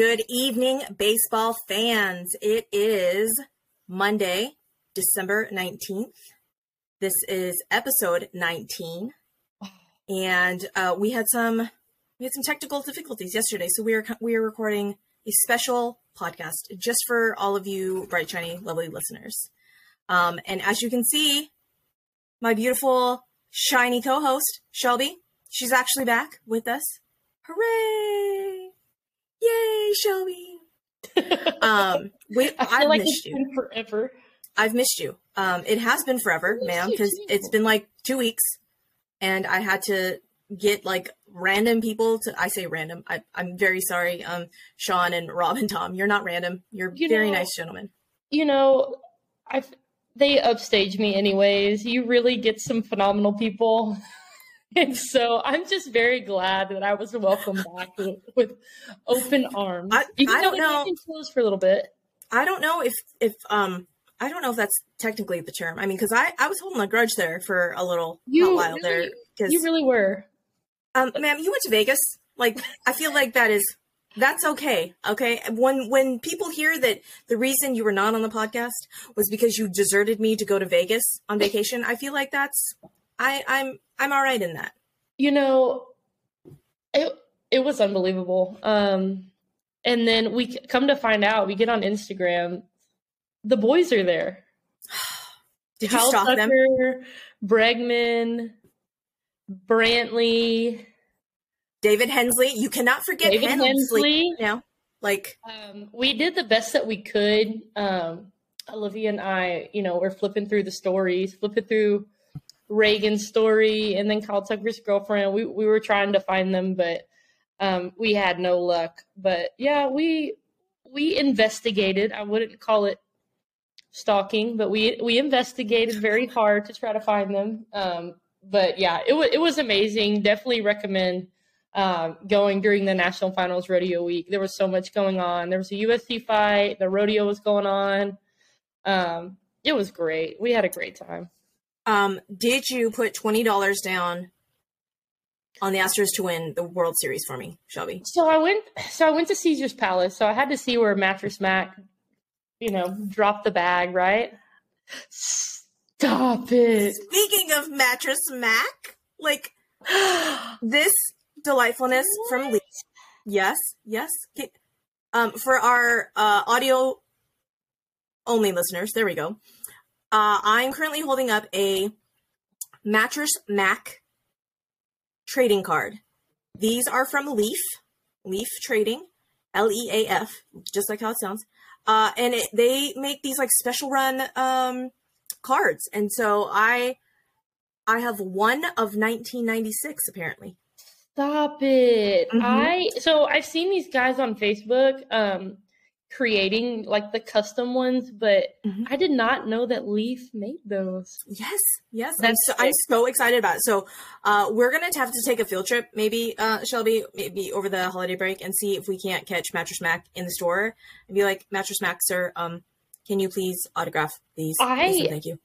Good evening, baseball fans. It is Monday, December 19th. This is episode 19. And uh, we had some we had some technical difficulties yesterday, so we are we are recording a special podcast just for all of you bright, shiny, lovely listeners. Um, and as you can see, my beautiful, shiny co-host Shelby, she's actually back with us. Hooray! Shelby! um, we, I I've like missed you. forever. I've missed you. Um, it has been forever, ma'am, because it's been like two weeks, and I had to get like random people to. I say random. I, I'm very sorry, um, Sean and Rob and Tom. You're not random. You're You very know- nice gentlemen. You know, I they upstage me anyways. You really get some phenomenal people. And so I'm just very glad that I was welcomed back with, with open arms. I- Even I don't know. closed for a little bit. I don't know if if um I don't know if that's technically the term. I mean, because I I was holding a grudge there for a little You while really- there. Because You really were. um, ma'am, you went to Vegas. Like, I feel like that is that's okay. Okay, when when people hear that the reason you were not on the podcast was because you deserted me to go to Vegas on vacation, I feel like that's I I'm I'm all right in that. You know, it it was unbelievable. Um, and then we come to find out, we get on Instagram, the boys are there. Did you Kyle stalk them? Bregman, Brantley, David Hensley. You cannot forget David Hensley. Hensley. Now, like, Um, we did the best that we could. Um, Olivia and I, you know, we're flipping through the stories, flipping through Reagan's story, and then Kyle Tucker's girlfriend. We we were trying to find them, but um, we had no luck. But yeah, we we investigated. I wouldn't call it stalking, but we we investigated very hard to try to find them. Um, but yeah, it was it was amazing. Definitely recommend um, going during the national finals rodeo week. There was so much going on. There was a UFC fight. The rodeo was going on. Um, it was great. We had a great time. Um, did you put twenty dollars down on the Astros to win the World Series for me, Shelby? So I went. So I went to Caesar's Palace. So I had to see where Mattress Mac, you know, dropped the bag. Right. Stop it. Speaking of mattress Mac, like this delightfulness from Lee. Yes, yes. Um, for our uh, audio only listeners, there we go. Uh, I'm currently holding up a mattress Mac trading card. These are from Leaf, Leaf Trading, L E A F, just like how it sounds. Uh, and it, they make these like special run um, cards, and so I I have one of 1996 apparently. Stop it. Mhm. I so I've seen these guys on Facebook um creating like the custom ones, but Mhm. I did not know that Leaf made those. Yes, yes, I'm so, I'm so excited about it. So uh, we're gonna have to take a field trip, maybe uh, Shelby, maybe over the holiday break, and see if we can't catch Mattress Mac in the store and be like, Mattress Mac, sir, um, can you please autograph these? I- thank you.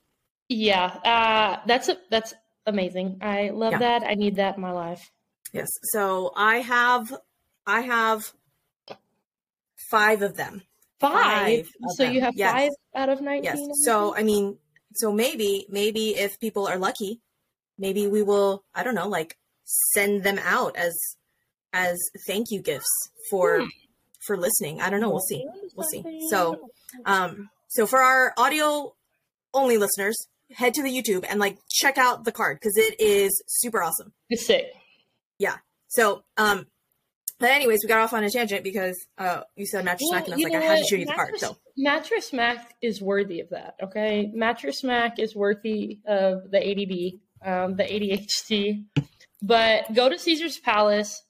Yeah, uh that's a that's amazing. I love Yeah. that. I need that in my life. Yes. So I have I have five of them. Five. Five of so them, you have yes. five out of 19. Yes. So I mean, so maybe maybe if people are lucky, maybe we will I don't know like send them out as as thank you gifts for Hmm. for listening. I don't know. We'll see. We'll see. So um so for our audio only listeners, head to the YouTube and like check out the card because it is super awesome. it's sick. Yeah. So um but anyways, we got off on a tangent because uh you said mattress Well, mac and I was like, I had to show you the. Mattress- So Mattress Mac is worthy of that, okay? Mattress Mac is worthy of the ADD, um, the ADHD. But go to Caesar's Palace.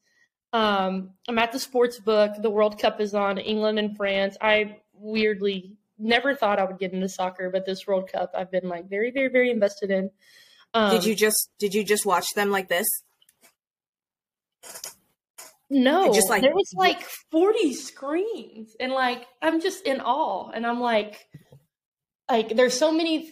Um, I'm at the sports book. The World Cup is on England and France. I weirdly never thought I would get into soccer, but this World Cup I've been like very, very, very invested in. Um, did you just did you just watch them like this? No, Just, like, there was like 40 screens, and like I'm just in awe, and I'm like, like there's so many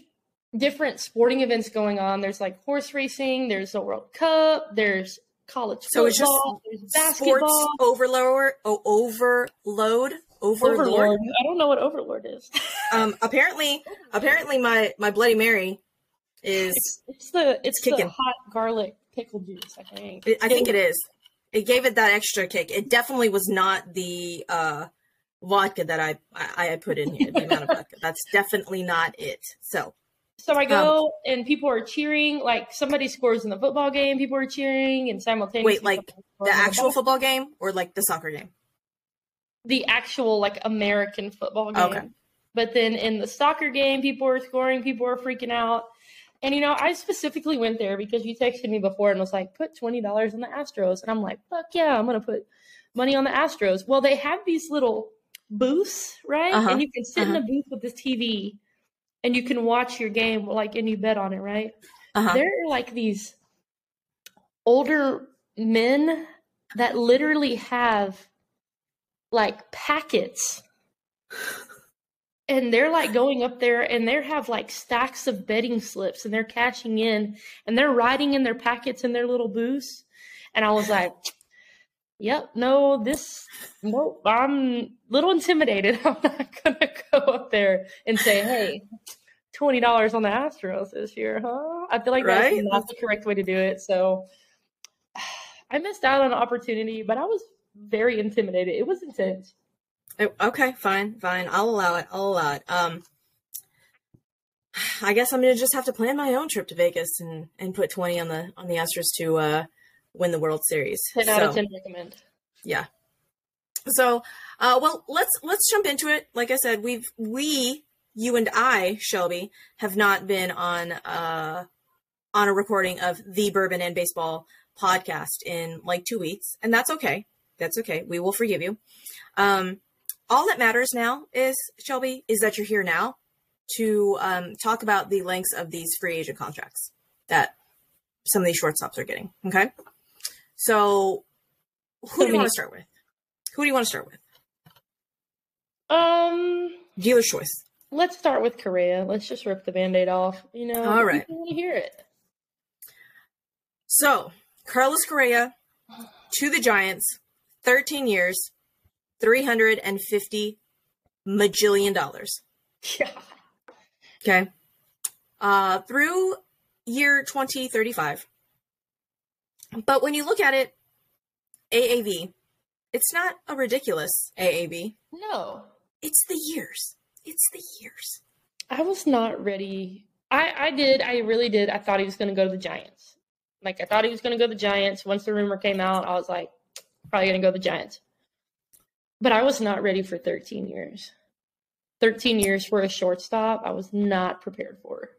different sporting events going on. There's like horse racing, there's the World Cup, there's college So it's just football, there's Sports basketball. overload, oh, overload, overlord. Overlord. I don't know what Overlord is. Um, apparently, apparently, my my Bloody Mary is. It's the it's the kicking. hot garlic pickle juice. I think. I think it is. It gave it that extra kick. It definitely was not the uh, vodka that I, I I put in here. The amount of vodka. That's definitely not it. So So I go and people are cheering. Like somebody scores in the football game, people are cheering, and simultaneously Wait, like the actual bas- football game or like the soccer game? the actual like American football game. Okay. But then in the soccer game, people are scoring, people are freaking out. And you know, I specifically went there because you texted me before and was like, put twenty dollars on the Astros. And I'm like, fuck yeah, I'm gonna put money on the Astros. Well, they have these little booths, right? Uh-huh, And you can sit in a booth with this TV and you can watch your game, like and you bet on it, right? Uh-huh. There are like these older men that literally have like packets and they're like going up there and they have like stacks of betting slips and they're cashing in and they're writing in their packets in their little booths. And i was like yep no this nope i'm a little intimidated. I'm not gonna go up there and say hey $20 on the astros this year huh? I feel like Right? that's not the correct way to do it. So i missed out on an opportunity but i was very intimidated. It was intense Okay, fine, fine. I'll allow it. I'll allow it. Um, I guess I'm gonna just have to plan my own trip to Vegas and and put twenty on the on the Astros to uh win the World Series. 10 out of 10 recommend Yeah. So, uh, well, let's let's jump into it. Like I said, we've we you and I, Shelby, have not been on uh on a recording of the Bourbon and Baseball podcast in like two weeks, and that's okay. That's okay. We will forgive you. Um, all that matters now is Shelby is that you're here now to um, talk about the lengths of these free agent contracts that some of these shortstops are getting. Okay, so who So do you want to start with? Who do you want to start with? Um, Dealer's choice. let's start with Correa. Let's just rip the band-aid off. You know, All right. people want to hear it. So Carlos Correa to the Giants, 13 years, 350 majillion dollars. Yeah. Okay. Uh, through year 2035. But when you look at it, AAV, it's not a ridiculous AAV. No, It's the years. It's the years. I was not ready. I I did. I really did. I thought he was going to go to the Giants. Like I thought he was going to go to the Giants. Once the rumor came out, I was like, probably going to go to the Giants. But I was not ready for 13 years. 13 years for a shortstop, I was not prepared for.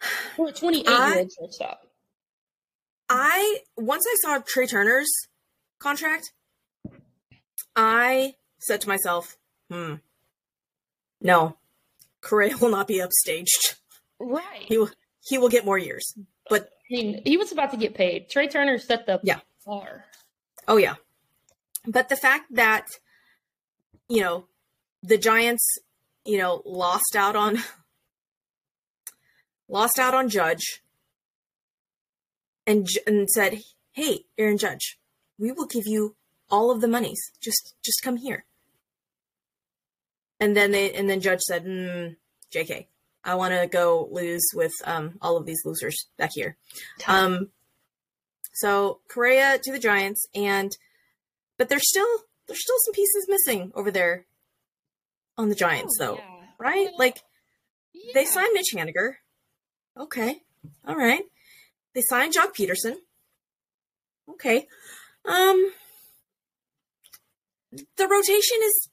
For a 28 year old shortstop. I once I saw Trea Turner's contract, I said to myself, "Hmm, no, Correa will not be upstaged. Right. He will he will get more years." But I mean, he was about to get paid. Trea Turner set the Yeah. bar. oh yeah, but the fact that you know the Giants, you know, lost out on lost out on Judge and and said, "Hey, Aaron Judge, we will give you all of the monies. Just just come here." And then they and then Judge said, mm, "JK, I want to go lose with um, all of these losers back here." Um, so Correa to the Giants, and but there's still there's still some pieces missing over there on the Giants, Oh, though, yeah. right? Well, Like they signed Mitch Haniger. Okay. All right. They signed Joc Pederson. Okay. Um the rotation is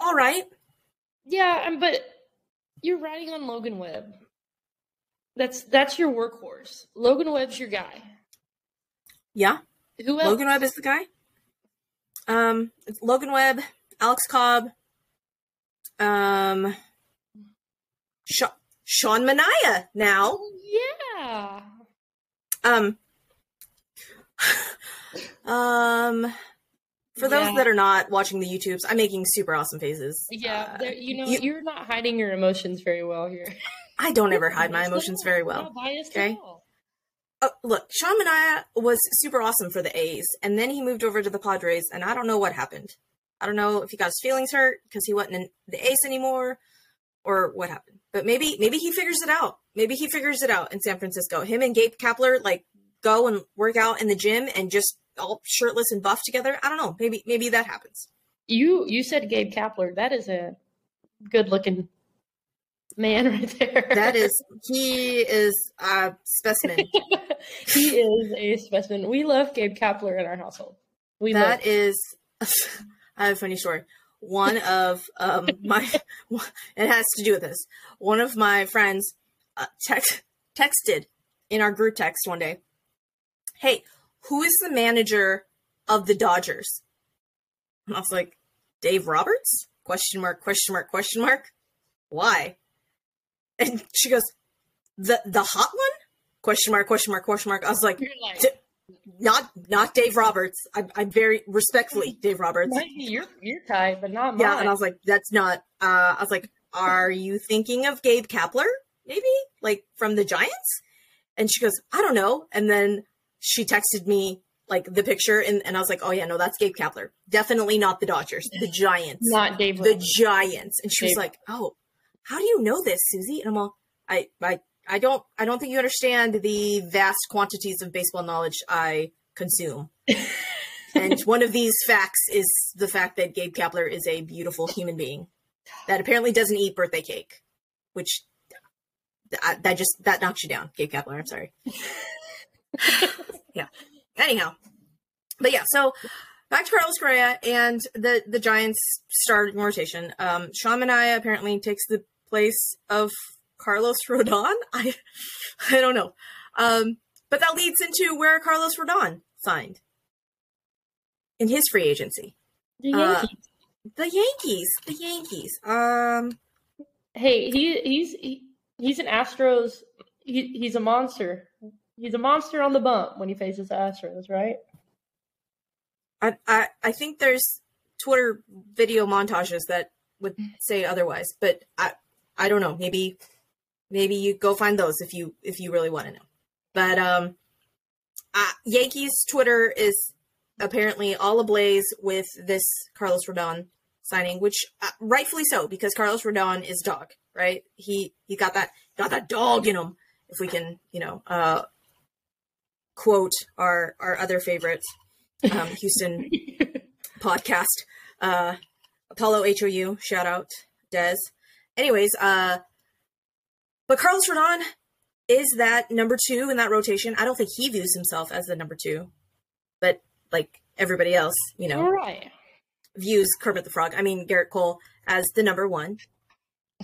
all right. Yeah, um, but you're riding on Logan Webb. That's that's your workhorse. Logan Webb's your guy. Yeah. Who else? Logan Webb is the guy. Um it's Logan Webb, Alex Cobb, um Sha- Sean Manaea now. Oh, yeah. Um, um, for those Yeah. that are not watching the YouTubes, I'm making super awesome faces. Yeah, Uh, you know, you- are not hiding your emotions very well here. I don't ever hide my emotions very well. okay? Uh, look, Sean Manaea was super awesome for the A's, and then he moved over to the Padres, and I don't know what happened. I don't know if he got his feelings hurt because he wasn't in the A's anymore, or what happened. But maybe maybe he figures it out. Maybe he figures it out in San Francisco. Him and Gabe Kapler like go and work out in the gym and just all shirtless and buff together. I don't know. Maybe maybe that happens. You you said Gabe Kapler. That is a good looking man right there. That is he is a specimen. he is a specimen. We love Gabe Kapler in our household. We that is. I have a funny story. One of um, my it has to do with this. One of my friends uh, text texted in our group text one day. Hey, who is the manager of the Dodgers? And I was like, Dave Roberts? Question mark, question mark, question mark. Why? And she goes, the the hot one? Question mark, question mark, question mark. I was like, not not Dave Roberts. I'm, I'm very respectfully Dave Roberts. Your your type, but not mine. Yeah, and I was like, that's not. Uh, I was like, are you thinking of Gabe Kapler? Maybe like from the Giants? And she goes, I don't know. And then she texted me like the picture, and, and I was like, oh yeah, no, that's Gabe Kapler. Definitely not the Dodgers, the Giants, not Dave. The Giants. And she Dave. was like, oh, how do you know this, Suzy? And I'm all, I I I don't I don't think you understand the vast quantities of baseball knowledge I consume. and one of these facts is the fact that Gabe Kapler is a beautiful human being that apparently doesn't eat birthday cake, which that, that just that knocks you down, Gabe Kapler. I'm sorry. yeah. Anyhow, but yeah, so back to Carlos Correa and the the Giants starting rotation. Um, Sean Manaea apparently takes the place of Carlos Rodon. I I don't know. Um, but that leads into where Carlos Rodon signed in his free agency. The Yankees. Uh, the Yankees. The Yankees. Um. Hey, he he's he, he's an Astros. He, he's a monster. He's a monster on the bump when he faces Astros, right? I I, I think there's Twitter video montages that would say otherwise, but I I don't know. Maybe maybe you go find those if you if you really want to know. But um, uh, Yankees Twitter is apparently all ablaze with this Carlos Rodon signing, which uh, rightfully so because Carlos Rodon is dog, right? He he got that got that dog in him. If we can, you know, uh, quote our our other favorite um, Houston podcast, uh, Apollo HOU, shout out Des. Anyways, uh, but Carlos Rodon is that number two in that rotation. I don't think he views himself as the number two, but like everybody else, you know, right. views Kermit the Frog. I mean, Gerrit Cole as the number one.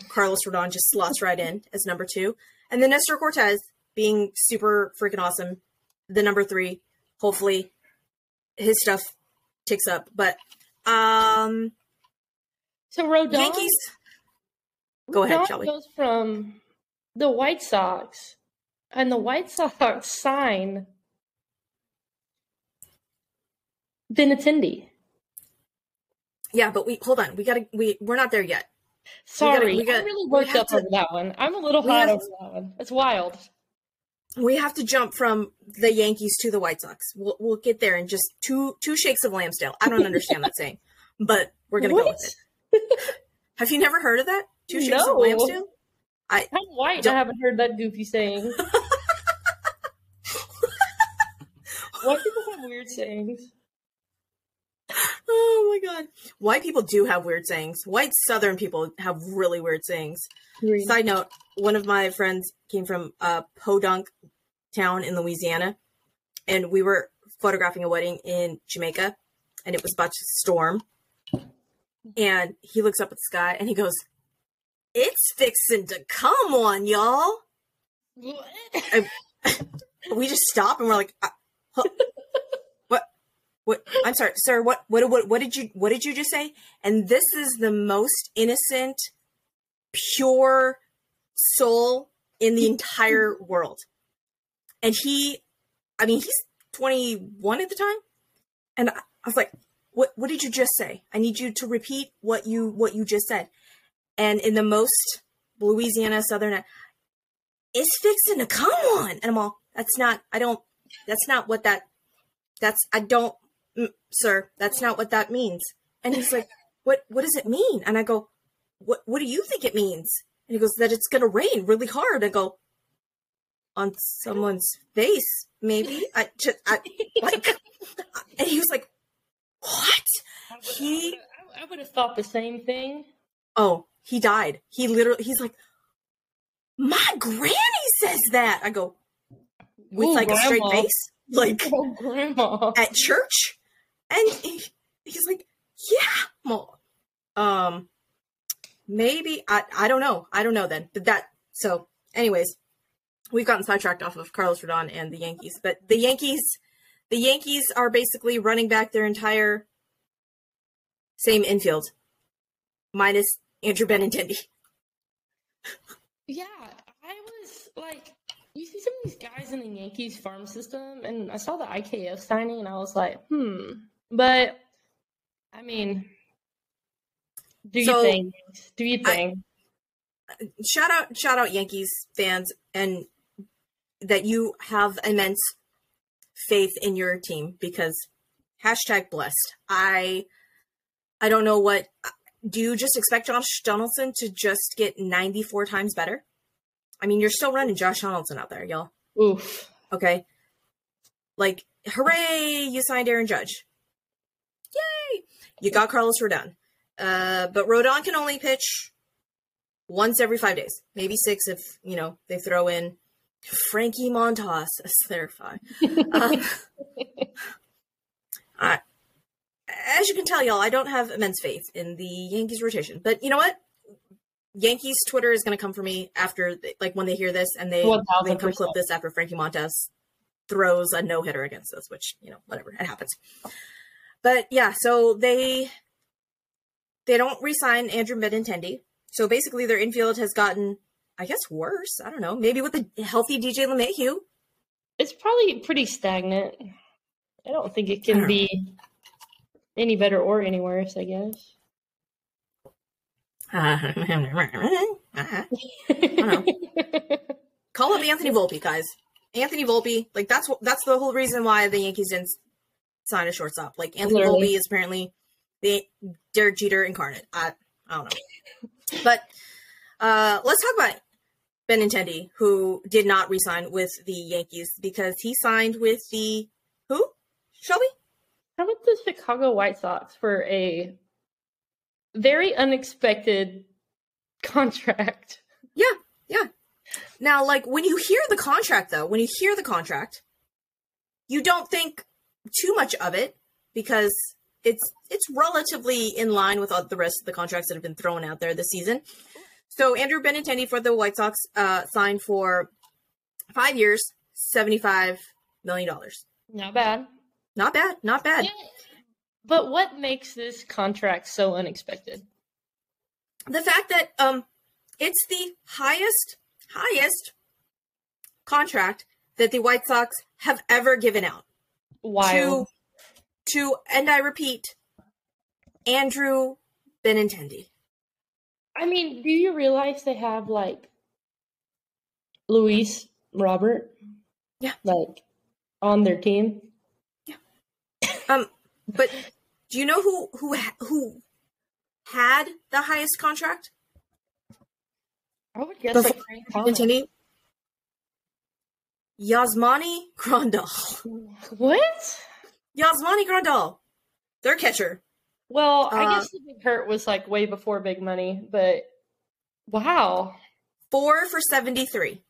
Carlos Rodon just slots right in as number two. And then Nestor Cortes being super freaking awesome, the number three. Hopefully his stuff ticks up. But um So Rodon Yankees Go ahead, Shelly. goes from the White Sox, and the White Sox sign Benintendi. Yeah, but we hold on. We gotta we we're not there yet. Sorry, we gotta, I'm really worked up to, over that one. I'm a little hot over that one. It's wild. We have to jump from the Yankees to the White Sox. We'll we'll get there in just two two shakes of Lambsdale. I don't understand that saying, but we're gonna what? go with it. have you never heard of that? Two shakes no. of Lambsdale? I, I'm white. I haven't heard that goofy saying. White people have weird sayings. Oh my god. White people do have weird sayings. White southern people have really weird sayings. Side note, one of my friends came from uh Podunk town in Louisiana and we were photographing a wedding in Jamaica and it was about to storm. And he looks up at the sky and he goes, it's fixing to come on, y'all. I, we just stop and we're like, uh, huh, what? What? I'm sorry, sir. What? What? What? What did you? What did you just say? And this is the most innocent, pure soul in the entire world. And he, I mean, he's 21 at the time, and I, I was like, "What? What did you just say? I need you to repeat what you what you just said." And in the most Louisiana Southern, it's fixing to come on. And I'm all, that's not. I don't. That's not what that. That's I don't, mm, sir. That's not what that means. And he's like, what What does it mean? And I go, what What do you think it means? And he goes that it's gonna rain really hard. I go, on someone's face, maybe. I just I, like, and he was like, what? I He- I, I would have thought the same thing. Oh, he died. He literally. He's like, my granny says that. I go with Ooh, like a straight face, like. Oh, grandma. at church and he, he's like yeah well, um maybe i i don't know i don't know then but that so anyways we've gotten sidetracked off of carlos rodon and the yankees but the yankees the yankees are basically running back their entire same infield minus andrew benintendi Yeah, I was like, you see some of these guys in the Yankees farm system, and I saw the IKF signing, and I was like, hmm. But I mean, do you So, think? Do you I- think? shout out shout out yankees fans and that you have immense faith in your team because hashtag blessed i i don't know what do you just expect josh donaldson to just get 94 times better? I mean you're still running josh donaldson out there y'all. Oof. okay. Like hooray you signed aaron judge. Yay! You got carlos rodon. Uh but rodon can only pitch once every five days maybe six if you know they throw in frankie montas as their five. Um, I, as you can tell y'all i don't have immense faith in the yankees rotation but you know what? Yankees twitter is going to come for me after like when they hear this and they, they come clip this after frankie montas throws a no-hitter against us which you know whatever it happens. But yeah so they they don't re-sign andrew benintendi. So basically their infield has gotten i guess worse. I don't know. Maybe with a healthy dj LeMahieu It's probably pretty stagnant. I don't think it can be any better or any worse. I guess. Call up Anthony Volpe, guys. Anthony Volpe, like that's that's the whole reason why the Yankees didn't sign a shortstop. Like Anthony Literally. Volpe is apparently the Derek Jeter incarnate. I, I don't know, but uh, let's talk about Benintendi, who did not re-sign with the Yankees because he signed with the who? Shelby? How about the Chicago White Sox for a very unexpected contract? Yeah, yeah. Now, like when you hear the contract, though, when you hear the contract, you don't think too much of it because it's it's relatively in line with all the rest of the contracts that have been thrown out there this season. So Andrew Benintendi for the White Sox uh, signed for five years, seventy five million dollars. Not bad. Not bad, not bad. Yeah. But what makes this contract so unexpected? the fact that um it's the highest highest contract that the White Sox have ever given out Wild. to to and I repeat Andrew Benintendi. I mean, do you realize they have like Luis Robert? Yeah. Like on their team? But do you know who who who had the highest contract? I would guess Before like Frank Yasmani Grandal. What? Yasmani Grandal. Their catcher. Well, I Uh, guess the big hurt was like way before big money, but wow. four for 73.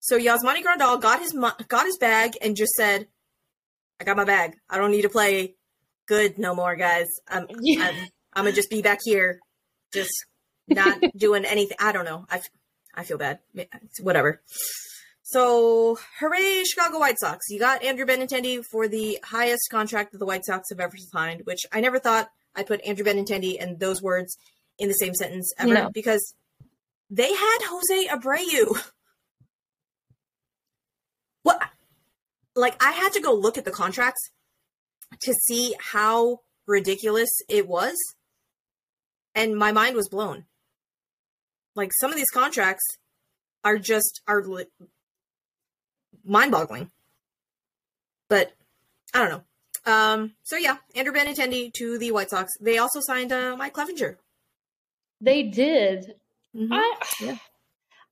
So Yasmani Grandal got his got his bag and just said, "I got my bag. I don't need to play good no more, guys. I'm um, Yeah. Um, I'm, I'm gonna just be back here, just not doing anything. I don't know. I, I feel bad. It's Whatever. So hooray, Chicago White Sox! You got Andrew Benintendi for the highest contract that the White Sox have ever signed, which I never thought I'd put Andrew Benintendi and those words in the same sentence ever No. because they had Jose Abreu. What? Like, I had to go look at the contracts to see how ridiculous it was. And my mind was blown. Like, some of these contracts are just, are li- mind boggling. But I don't know. Um, so yeah, Andrew Benintendi to the White Sox. They also signed uh, Mike Clevinger. They did. Mhm. I, Yeah.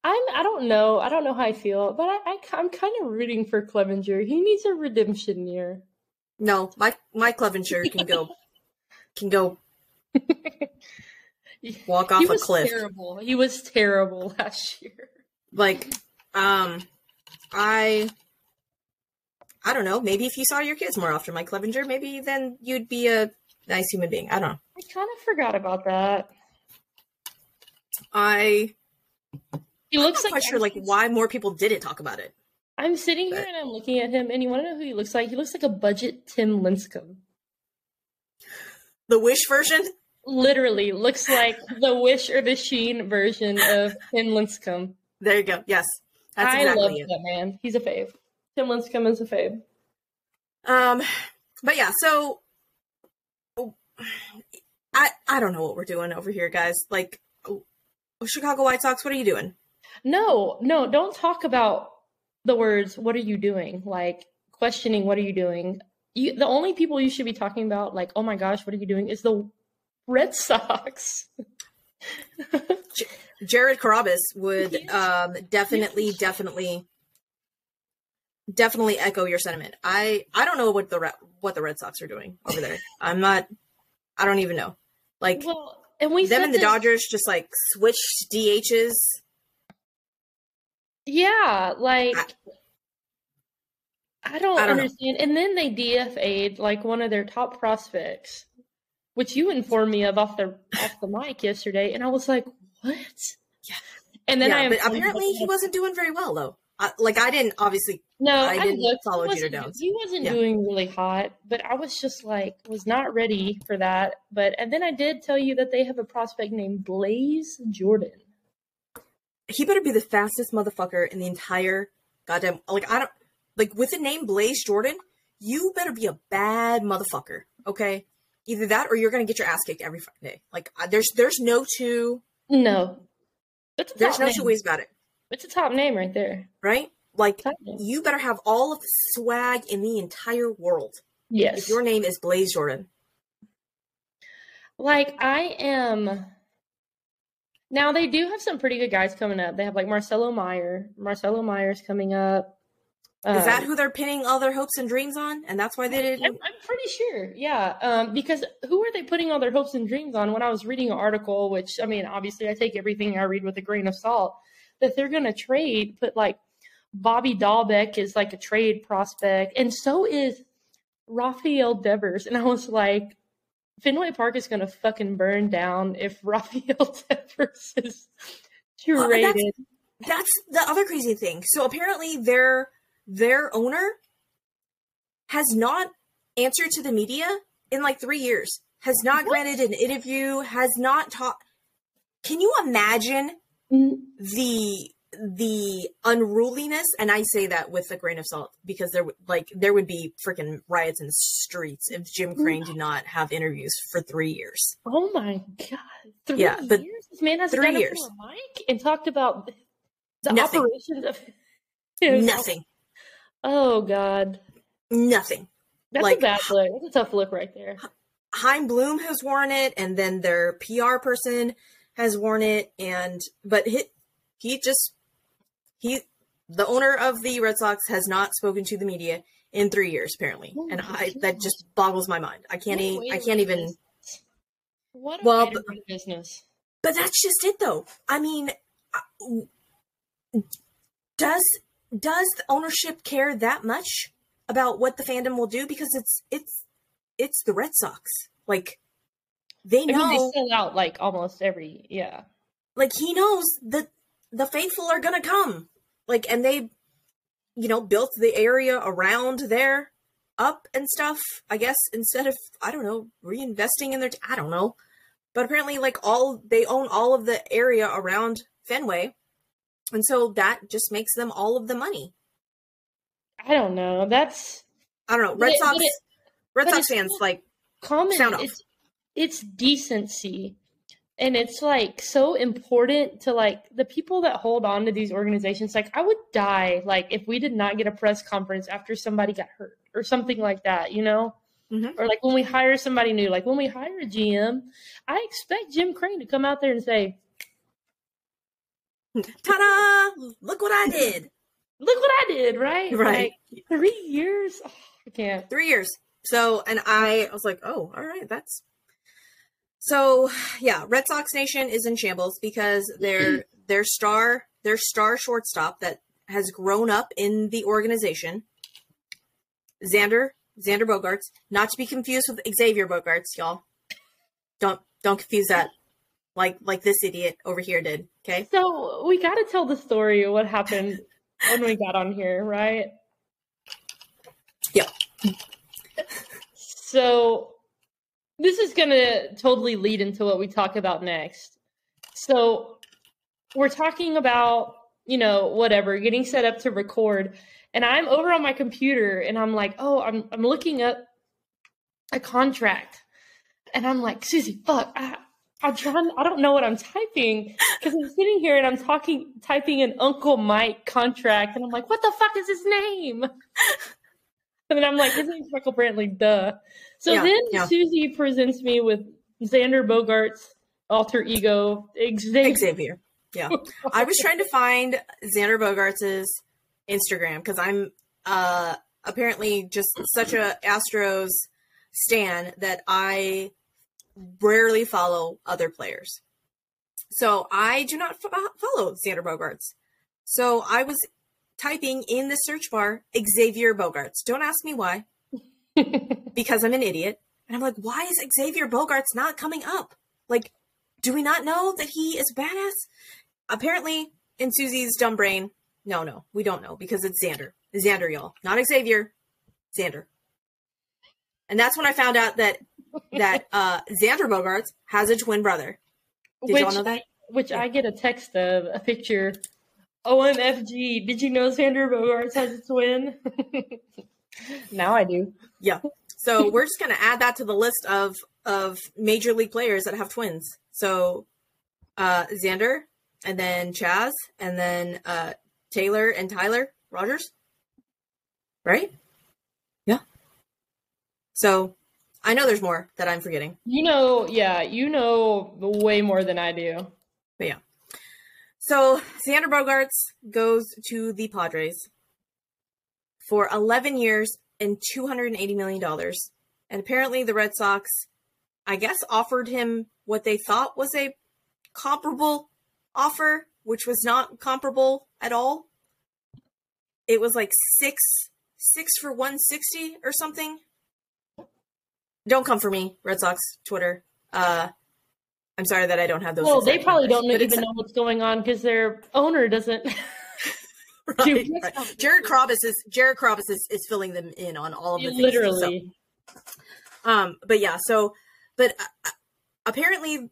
I'm. I don't know. I don't know how I feel, but I, I I'm kind of rooting for Clevinger. He needs a redemption year. No, Mike Mike Clevinger can go can go walk off he a was cliff. terrible. He was terrible last year. Like, um, I I don't know. Maybe if you saw your kids more often, Mike Clevinger, maybe then you'd be a nice human being. I don't know. I kind of forgot about that. I He looks I'm like sure like why more people didn't talk about it. I'm sitting here and I'm looking at him, and you want to know who he looks like? He looks like a budget Tim Lincecum. The Wish version. Literally looks like the Wish or the Shein version of Tim Lincecum. There you go. Yes, that's I exactly love it. that man. He's a fave. Tim Lincecum is a fave. Um, but yeah, so I I don't know what we're doing over here, guys. Like, oh, Chicago White Sox, what are you doing? No, no, don't talk about the words "What are you doing?" Like questioning "What are you doing?" You, the only people you should be talking about, like, "Oh my gosh, what are you doing?" is the Red Sox. Jared Carrabis would um definitely, definitely, definitely echo your sentiment. I I don't know what the what the Red Sox are doing over there. I'm not. I don't even know. Like well, and we them and the this- Dodgers just like switched DHs. Yeah, like I- I, don't, I don't know. understand. And then they DFA'd like one of their top prospects, which you informed me of off the off the mic yesterday, and I was like, "What?" Yeah. And then yeah, I but apparently he wasn't doing very well though. I, like I didn't obviously. No, I didn't follow wasn't, Downs. He wasn't Yeah. doing really hot, but I was just like was not ready for that. But and then I did tell you that they have a prospect named Blaze Jordan. He better be the fastest motherfucker in the entire goddamn. Like I don't like with the name Blaze Jordan. You better be a bad motherfucker. Okay, either that or you're gonna get your ass kicked every fucking day. Like I- there's there's no two No, there's no name. two ways about it, It's a top name right there. right? Like you better have all of the swag in the entire world Yes. if your name is Blaze Jordan. Like I am. Now they do have some pretty good guys coming up. They have like Marcelo Mayer. Marcelo Mayer's coming up. Is that Um, who they're pinning all their hopes and dreams on, and that's why they I'm. I'm pretty sure, yeah. Um, because who are they putting all their hopes and dreams on? When I was reading an article, which I mean, obviously, I take everything I read with a grain of salt, that they're going to trade, put like Bobby Dalbec is like a trade prospect, and so is Rafael Devers. And I was like, Fenway Park is going to fucking burn down if Rafael Devers is Well, and that's- that's the other crazy thing. So apparently their their owner has not answered to the media in like 3 years. Has not What? granted an interview, has not talked Can you imagine the the unruliness and I say that with a grain of salt because there would like there would be freaking riots in the streets if Jim Crane did not have interviews for 3 years. Oh my god! Three Yeah, but years. This man has three years. a mic and talked about the Nothing. operations of his- Nothing. Oh god, Nothing. that's Like- a bad look. That's a tough look right there. Chaim Bloom has worn it, and then their PR person has worn it, and but he he just he the owner of the Red Sox has not spoken to the media in three years apparently, Oh and my I that just boggles my mind. I can't What a e- way I can't run a even. What a Well, but- business. But that's just it, though. I mean, does does the ownership care that much about what the fandom will do? Because it's it's it's the Red Sox. Like they I know. mean, they sell out like almost every yeah. like he knows that the faithful are gonna come like and they you know built the area around there up and stuff i guess instead of i don't know reinvesting in their t- i don't know but apparently like all they own all of the area around fenway and so that just makes them all of the money I don't know. That's i don't know red sox it- red sox fans like common. Sound off. It's it's decency and it's like so important to like the people that hold on to these organizations like i would die like if we did not get a press conference after somebody got hurt or something like that you know Mhm. or like when we hire somebody new like when we hire a gm i expect jim crane to come out there and say Ta-da! Look what I did. look what i did right Right. Like, three years oh, i can't Three years. So, and I was like, oh, all right, that's. So, yeah, Red Sox Nation is in shambles because their their star their star shortstop that has grown up in the organization, Xander Xander Bogaerts, not to be confused with Xavier Bogaerts, y'all. Don't don't confuse that, like like this idiot over here did. Okay. so we got to tell the story of what happened when we got on here right Yeah. So this is going to totally lead into what we talk about next. So we're talking about, you know, whatever, getting set up to record. And I'm over on my computer and I'm like, oh, I'm I'm looking up a contract. And I'm like, Suzy, fuck, I, I'm trying, I don't know what I'm typing because I'm sitting here and I'm talking, typing an Uncle Mike contract, and I'm like, what the fuck is his name? And then I'm like, his name's Michael Brantley, duh. So Yeah, then yeah. Suzy presents me with Xander Bogaerts' alter ego, Xavier. Xavier. Yeah. I was trying to find Xander Bogaerts' Instagram because I'm uh apparently just such a Astros stan that I rarely follow other players. So I do not fo- follow Xander Bogaerts. So I was typing in the search bar Xavier Bogaerts. Don't ask me why, because I'm an idiot. And I'm like, why is Xavier Bogaerts not coming up? Like, do we not know that he is badass? Apparently, in Suzy's dumb brain, no, no, we don't know because it's Xander. Xander, y'all, not Xavier, Xander. And that's when I found out that that uh, Xander Bogaerts has a twin brother. Did y'all know that? Which I get a text of a picture. OMFG, did you know Xander Bogaerts has a twin? now I do. Yeah. So we're just gonna add that to the list of of major league players that have twins. So uh Xander and then Chaz and then uh Taylor and Tyler Rogers. Right? Yeah. So I know there's more that I'm forgetting. You know, yeah, you know way more than I do. But yeah. So Xander Bogaerts goes to the Padres for 11 years and 280 million dollars. And apparently the Red Sox I guess offered him what they thought was a comparable offer, which was not comparable at all. It was like 6 6 for 160 or something. Don't come for me, Red Sox Twitter. Uh I'm sorry that I don't have those. Well, they probably numbers, don't even know what's going on because their owner doesn't. Right, right. Jared Carrabis is Jared Carrabis is, is filling them in on all of the things. Literally. So, um, but yeah, so but uh, apparently,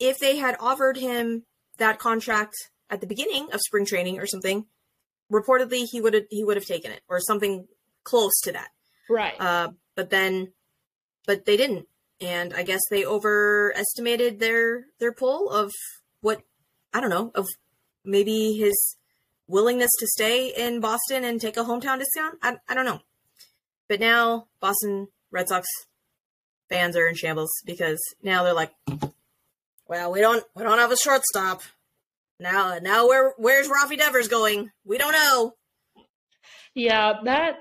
if they had offered him that contract at the beginning of spring training or something, reportedly he would have he would have taken it or something close to that. Right. Uh, but then, but they didn't, and I guess they overestimated their their pull of what I don't know of maybe his willingness to stay in Boston and take a hometown discount. I I don't know, but now Boston Red Sox fans are in shambles because now they're like, well, we don't we don't have a shortstop. Now now where where's Rafi Devers going? We don't know. Yeah, that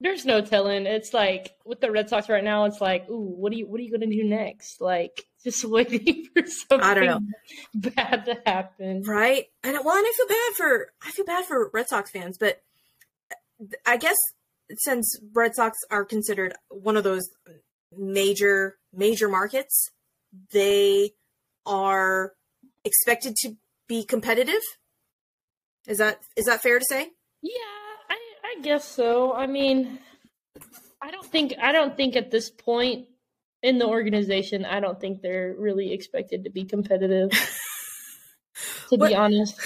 there's no telling. It's like with the Red Sox right now, it's like, ooh, what are you what are you gonna do next? Like just waiting for something I don't know. bad to happen. Right. And well, and I feel bad for I feel bad for Red Sox fans, but uh, I guess since Red Sox are considered one of those major major markets, they are expected to be competitive. Is that is that fair to say? Yeah, guess so. I mean, I don't think I don't think at this point in the organization, I don't think they're really expected to be competitive. to What- be honest.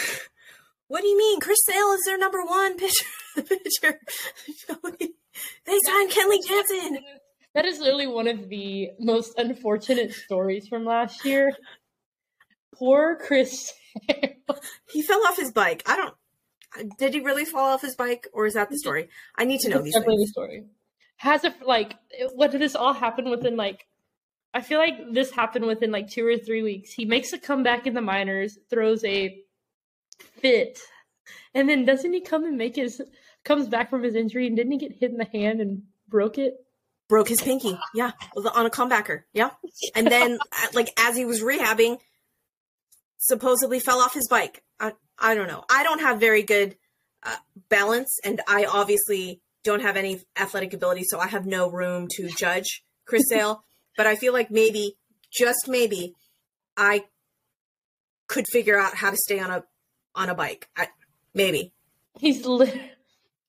What do you mean? Chris Sale is their number one pitcher. pitcher. they signed Kenley Jansen. That is literally one of the most unfortunate stories from last year. Poor Chris. he fell off his bike. I don't. Did he really fall off his bike, or is that the story? I need to know these Definitely things. the story. Has a like what did this all happen within like I feel like this happened within like two or three weeks. He makes a comeback in the minors, throws a fit, and then doesn't he come and make his comes back from his injury and didn't he get hit in the hand and broke it? Broke his pinky. Yeah, on a comebacker. Yeah, and then uh, like as he was rehabbing, supposedly fell off his bike. I I don't know. I don't have very good uh, balance, and I obviously don't have any athletic ability, so I have no room to judge Chris Sale. but I feel like maybe, just maybe, I could figure out how to stay on a on a bike. I, maybe. He's li-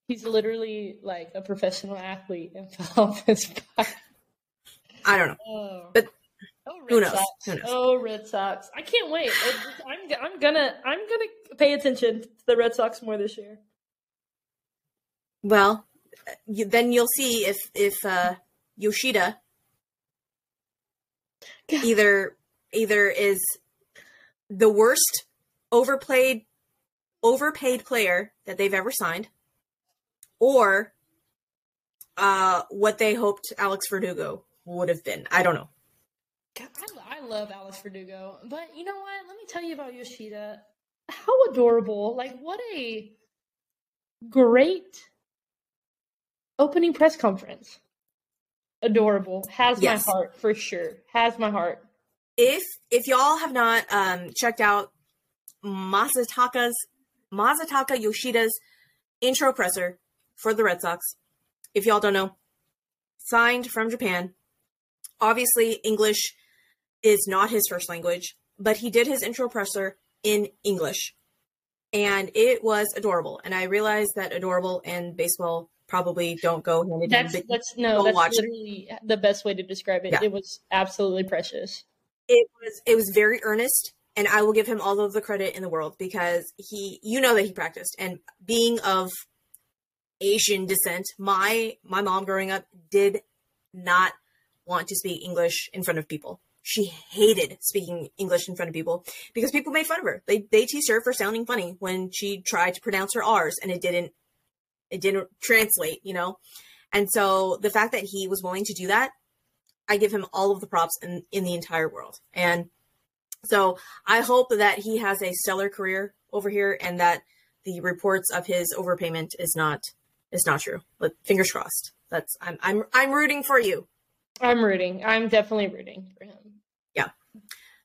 he's literally like a professional athlete and fell off his bike. I don't know. Oh. But oh, Red who knows? Sox. Who knows? Oh, Red Sox! I can't wait. I'm I'm gonna I'm gonna pay attention to the Red Sox more this year. Well, you, then you'll see if if uh, Yoshida God. either either is the worst overplayed overpaid player that they've ever signed, or uh, what they hoped Alex Verdugo would have been. I don't know. I, I love Alex Verdugo, but you know what? Let me tell you about Yoshida. How adorable! Like what a great opening press conference. Adorable. Has Yes. my heart for sure. Has my heart. if if y'all have not um checked out Masataka's Masataka Yoshida's intro presser for the Red Sox, if y'all don't know, signed from Japan. Obviously, English is not his first language, but he did his intro presser in English. And it was adorable. And I realized that adorable and baseball probably don't go hand in hand. That's but that's no, that's watch it. literally the best way to describe it. Yeah. It was absolutely precious. it was it was very earnest and i will give him all of the credit in the world because he you know that he practiced and being of asian descent my my mom growing up did not want to speak english in front of people she hated speaking english in front of people because people made fun of her they they teased her for sounding funny when she tried to pronounce her r's and it didn't it didn't translate you know and so the fact that he was willing to do that I give him all of the props in, in the entire world. And so I hope that he has a stellar career over here and that the reports of his overpayment is not is not true. But fingers crossed. That's I'm I'm I'm rooting for you. I'm rooting. I'm definitely rooting for him.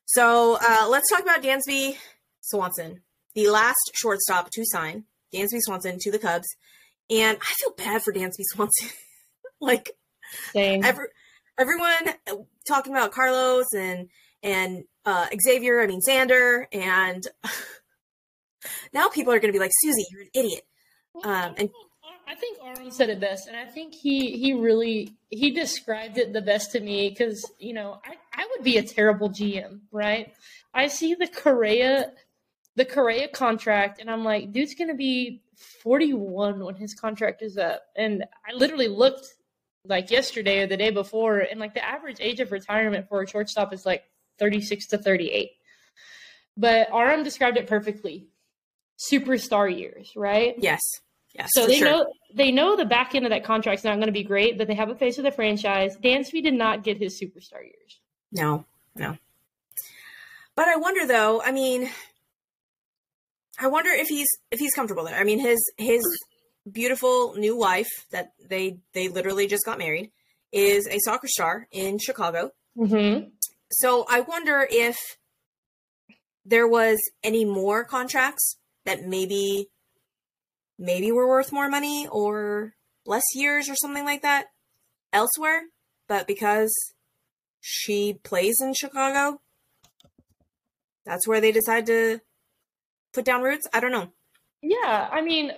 So uh, let's talk about Dansby Swanson, the last shortstop to sign Dansby Swanson to the Cubs. And I feel bad for Dansby Swanson. like Same. every, everyone talking about Carlos and and uh, Xavier, I mean Xander, and now people are going to be like, Suzy, you're an idiot. Um, and I think Arnold said it best, and I think he he really he described it the best to me because you know I I would be a terrible GM, right? I see the Correa the Correa contract, and I'm like, dude's gonna be 41 when his contract is up, and I literally looked like yesterday or the day before, and like the average age of retirement for a shortstop is like 36 to 38. But Aram described it perfectly. Superstar years, right? yes, yes, So they sure. know they know the back end of that contract's not going to be great, but they have a face of the franchise. Dansby did not get his superstar years. No, no. But I wonder though. I mean, I wonder if he's if he's comfortable there. I mean, his his beautiful new wife that they they literally just got married is a soccer star in Chicago. Mm-hmm. So I wonder if there was any more contracts that maybe maybe were worth more money or less years or something like that elsewhere, but because she plays in Chicago, that's where they decide to put down roots. I don't know. Yeah, I mean,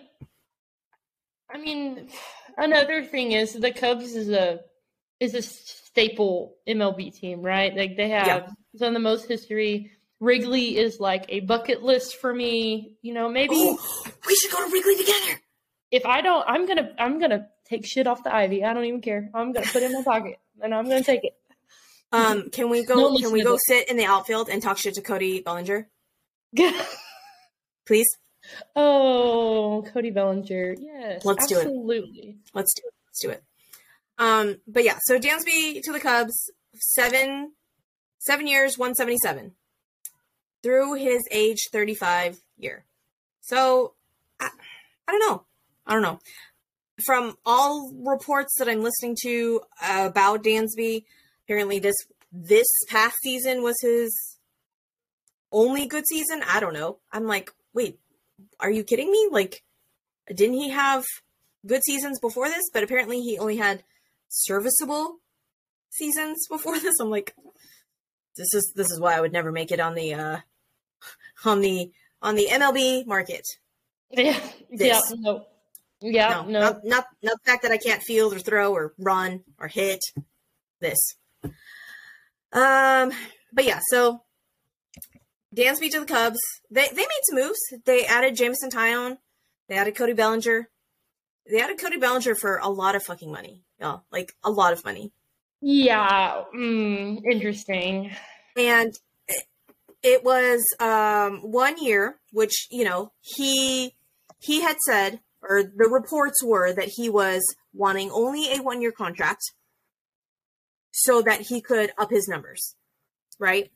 I mean, another thing is the Cubs is a is a staple MLB team, right? Like they have Yeah. some of the most history. Wrigley is like a bucket list for me. You know, maybe Oh, we should go to Wrigley together. if I don't, I'm gonna I'm gonna take shit off the ivy. I don't even care. I'm gonna put it in my pocket and I'm gonna take it. Um, can we go? Don't can we go sit in the outfield and talk shit to Cody Bellinger, please? oh, Cody Bellinger. Yes. Let's do it. absolutely. Let's do it. Let's do it. Um, but yeah, so Dansby to the Cubs, seven, seven years, one seventy seven, through his age thirty five year. So, I, I don't know. I don't know. From all reports that I'm listening to about Dansby, apparently this this past season was his only good season. I don't know. I'm like, wait, are you kidding me? Like, didn't he have good seasons before this? But apparently he only had serviceable seasons before this. I'm like, this is this is why I would never make it on the uh on the on the MLB market. Yeah. Yeah. No. Yeah. no, No. Not, not not the fact that I can't field or throw or run or hit. This. Um, but yeah, so Dansby to the Cubs. They they made some moves. They added Jameson Taillon. They added Cody Bellinger. They added Cody Bellinger for a lot of fucking money. Yeah, like a lot of money. Yeah. Mm, interesting. and it- it was um one year which you know he he had said or the reports were that he was wanting only a one year contract so that he could up his numbers right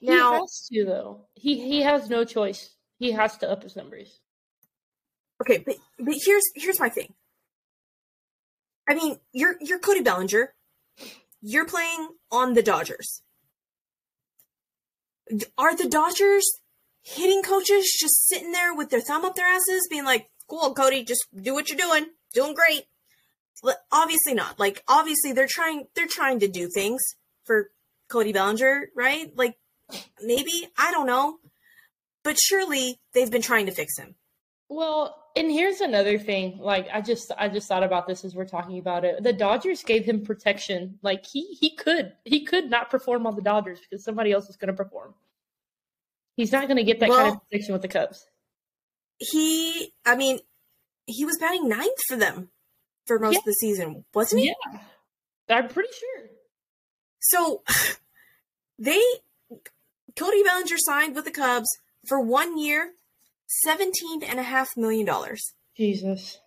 Now- he has to though. He he has no choice. He has to up his numbers. okay but but here's here's my thing i mean you're you're cody bellinger you're playing on the dodgers are the dodgers hitting coaches just sitting there with their thumb up their asses being like cool cody just do what you're doing doing great obviously not like obviously they're trying they're trying to do things for cody bellinger right like maybe i don't know but surely they've been trying to fix him Well, and here's another thing. Like I just I just thought about this as we're talking about it. The Dodgers gave him protection. Like he he could he could not perform on the Dodgers because somebody else is going to perform. He's not going to get that kind of protection with the Cubs. he i mean he was batting ninth for them for most Yeah. of the season wasn't he Yeah, I'm pretty sure. so they cody bellinger signed with the cubs for one year 17 and a half million dollars Jesus.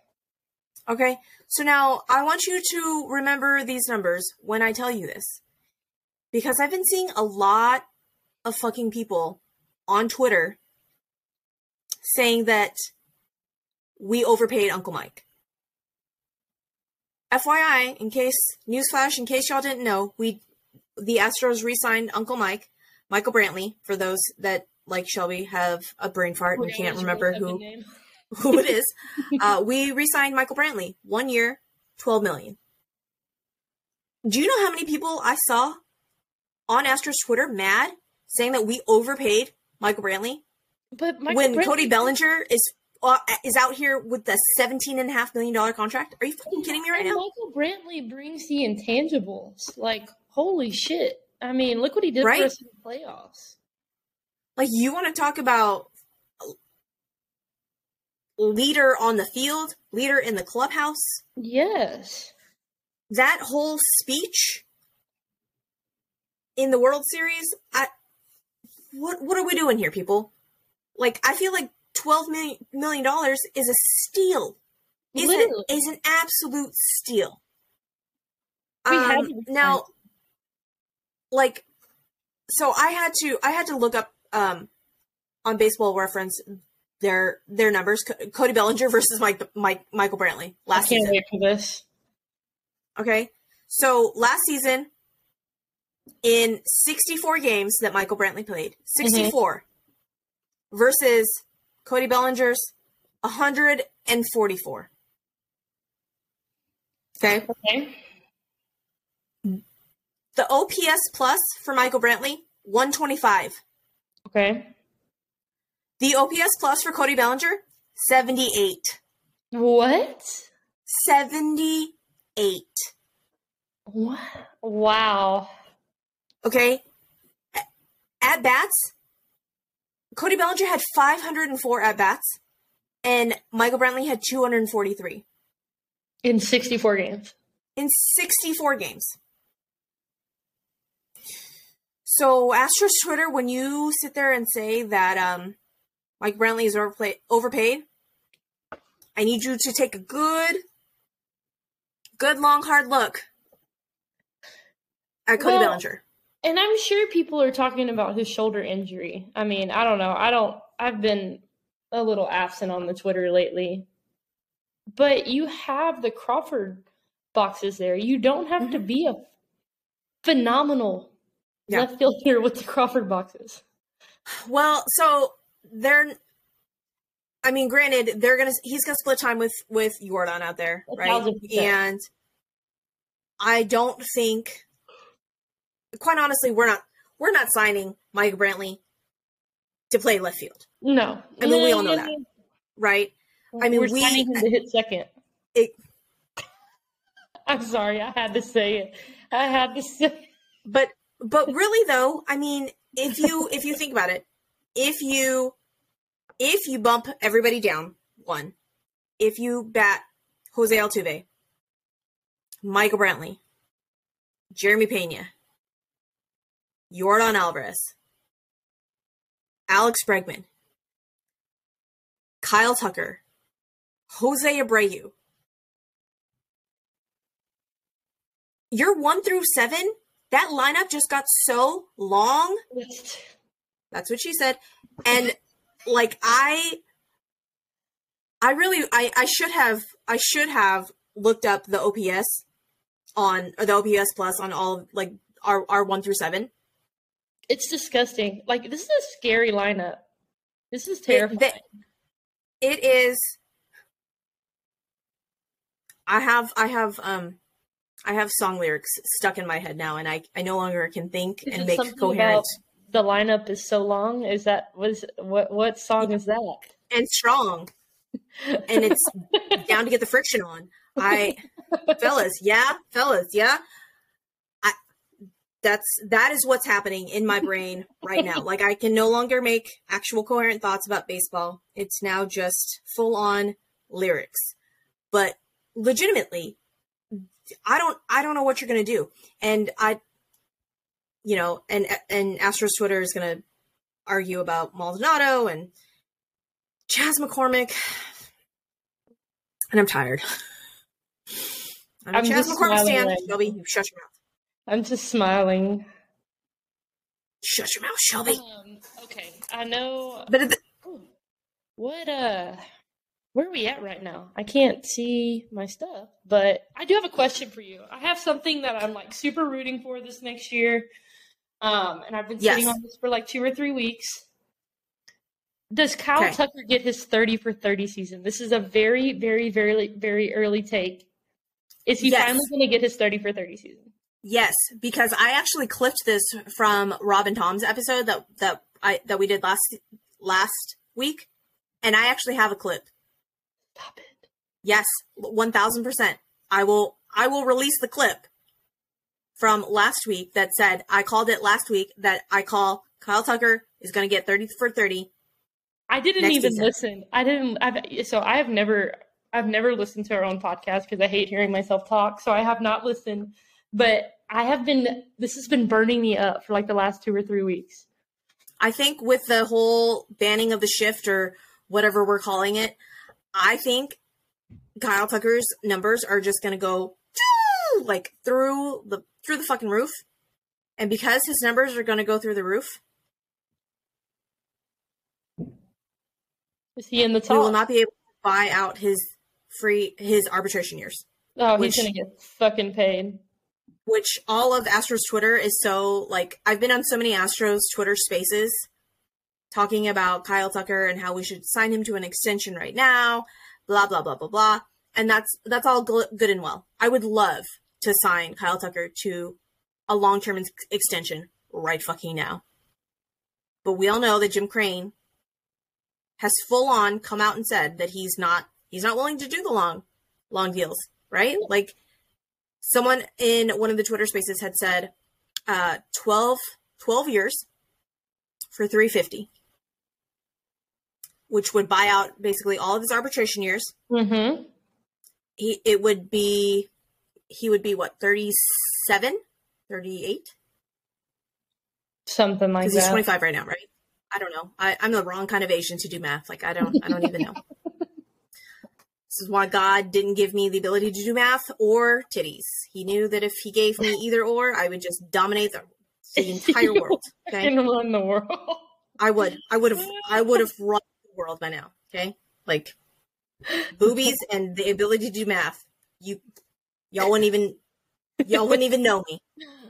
okay so now i want you to remember these numbers when i tell you this because i've been seeing a lot of fucking people on twitter saying that we overpaid uncle mike FYI, in case newsflash, in case y'all didn't know, we the Astros re-signed Uncle Mike, Michael Brantley. For those that like Shelby have a brain fart and can't remember who who it is, uh, we re-signed Michael Brantley, one year, twelve million. Do you know how many people I saw on Astros Twitter mad saying that we overpaid Michael Brantley But Michael when Brantley- Cody Bellinger is uh, is out here with the seventeen and a half million dollar contract? Are you fucking kidding me right And now? Michael Brantley brings the intangibles. Like holy shit! I mean, look what he did Right? for us in the playoffs. Like you want to talk about leader on the field, leader in the clubhouse. Yes. That whole speech in the World Series, I what what are we doing here, people? Like I feel like 12 million million dollars is a steal. Is an, is an absolute steal. Um, now like so I had to I had to look up um on baseball reference their their numbers Co- Cody Bellinger versus Mike Mike Michael Brantley I last can't season. wait for this. Okay. So last season, in 64 games that Michael Brantley played, 64 versus Cody Bellinger's 144. Okay. Okay. The OPS plus for Michael Brantley, 125. Okay. The OPS plus for Cody Bellinger, 78. What? 78. What? Wow. Okay. At bats, Cody Bellinger had 504 at bats, and Michael Brantley had 243. In 64 games. In 64 games. So, Astros Twitter, when you sit there and say that um, Mike Brantley is overplay- overpaid, I need you to take a good, good long hard look at Cody Well- Bellinger. And I'm sure people are talking about his shoulder injury. I mean, I don't know. I don't, I've been a little absent on the Twitter lately. But you have the Crawford boxes there. You don't have to mm-hmm. be a phenomenal Yeah. left fielder with the Crawford boxes. Well, so they're. I mean, granted, they're gonna. He's gonna split time with with Yordan out there, right? And I don't think. Quite honestly, we're not. We're not signing Mike Brantley to play left field, No. I mean, we all know that. right? I mean, We're we- signing him to hit second. It, I'm sorry, I had to say it. I had to say it. but but really though, I mean, if you if you think about it, if you if you bump everybody down one, if you bat Jose Altuve, Michael Brantley, Jeremy Pena, Yordan Alvarez, Alex Bregman, Kyle Tucker, Jose Abreu. You're one through seven. That lineup just got so long. That's what she said. And like I I really I I should have I should have looked up the OPS on or the OPS plus on all like our our 1 through 7. It's disgusting. Like this is a scary lineup. This is It, terrifying. it is I have I have um I have song lyrics stuck in my head now and I I no longer can think Is and make coherent the lineup is so long. Is that was what what song is that? and strong and it's down to get the friction on. I fellas, yeah, fellas, yeah. That's that is what's happening in my brain right now. Like I can no longer make actual coherent thoughts about baseball. It's now just full on lyrics. But legitimately, I don't I don't know what you're gonna do. And I you know, and and Astros Twitter is gonna argue about Maldonado and Chas McCormick. And I'm tired. I'm, I'm Chas McCormick stand. Shelby, you shut your mouth. I'm just smiling. Shut your mouth, Shelby. Um, okay, I know. But it, What uh, where are we at right now? I can't see my stuff, but I do have a question for you. I have something that I'm like super rooting for this next year. Um, and I've been sitting Yes. on this for like two or three weeks. Does Kyle Okay. Tucker get his 30 for 30 season? This is a very, very, very, very early take. Is he Yes. finally going to get his 30 for 30 season? Yes, because I actually clipped this from Robin Tom's episode that that I that we did last last week, and I actually have a clip. Stop it. Yes, one thousand percent. I will. I will release the clip from last week that said I called it last week that I call Kyle Tucker is going to get thirty for thirty. I didn't even season. listen. I didn't. I've, so I have never. I've never listened to our own podcast because I hate hearing myself talk. So I have not listened. But I have been. This has been burning me up for like the last two or three weeks. I think with the whole banning of the shift or whatever we're calling it, I think Kyle Tucker's numbers are just going to go like through the through the fucking roof. And because his numbers are going to go through the roof, Is he in the top? we will not be able to buy out his free his arbitration years. oh, which- he's gonna get fucking paid. Which all of Astros Twitter is so like I've been on so many Astros Twitter spaces talking about Kyle Tucker and how we should sign him to an extension right now, blah blah blah blah blah. And that's that's all good and well. I would love to sign Kyle Tucker to a long-term ex- extension right fucking now. But we all know that Jim Crane has full on come out and said that he's not he's not willing to do the long long deals, right? Like someone in one of the Twitter spaces had said uh, 12, 12 years for 350, which would buy out basically all of his arbitration years. Mm-hmm. he it would be he would be what 37 38 Something like that. he's 25 right now right? I don't know. I, i'm the wrong kind of asian to do math. Like i don't i don't even know this is why god didn't give me the ability to do math or titties. He knew that if he gave me either or i would just dominate the, the entire world okay? Can run the world. i would i would have i would have run the world by now okay? Like boobies and the ability to do math you y'all wouldn't even y'all wouldn't even know me.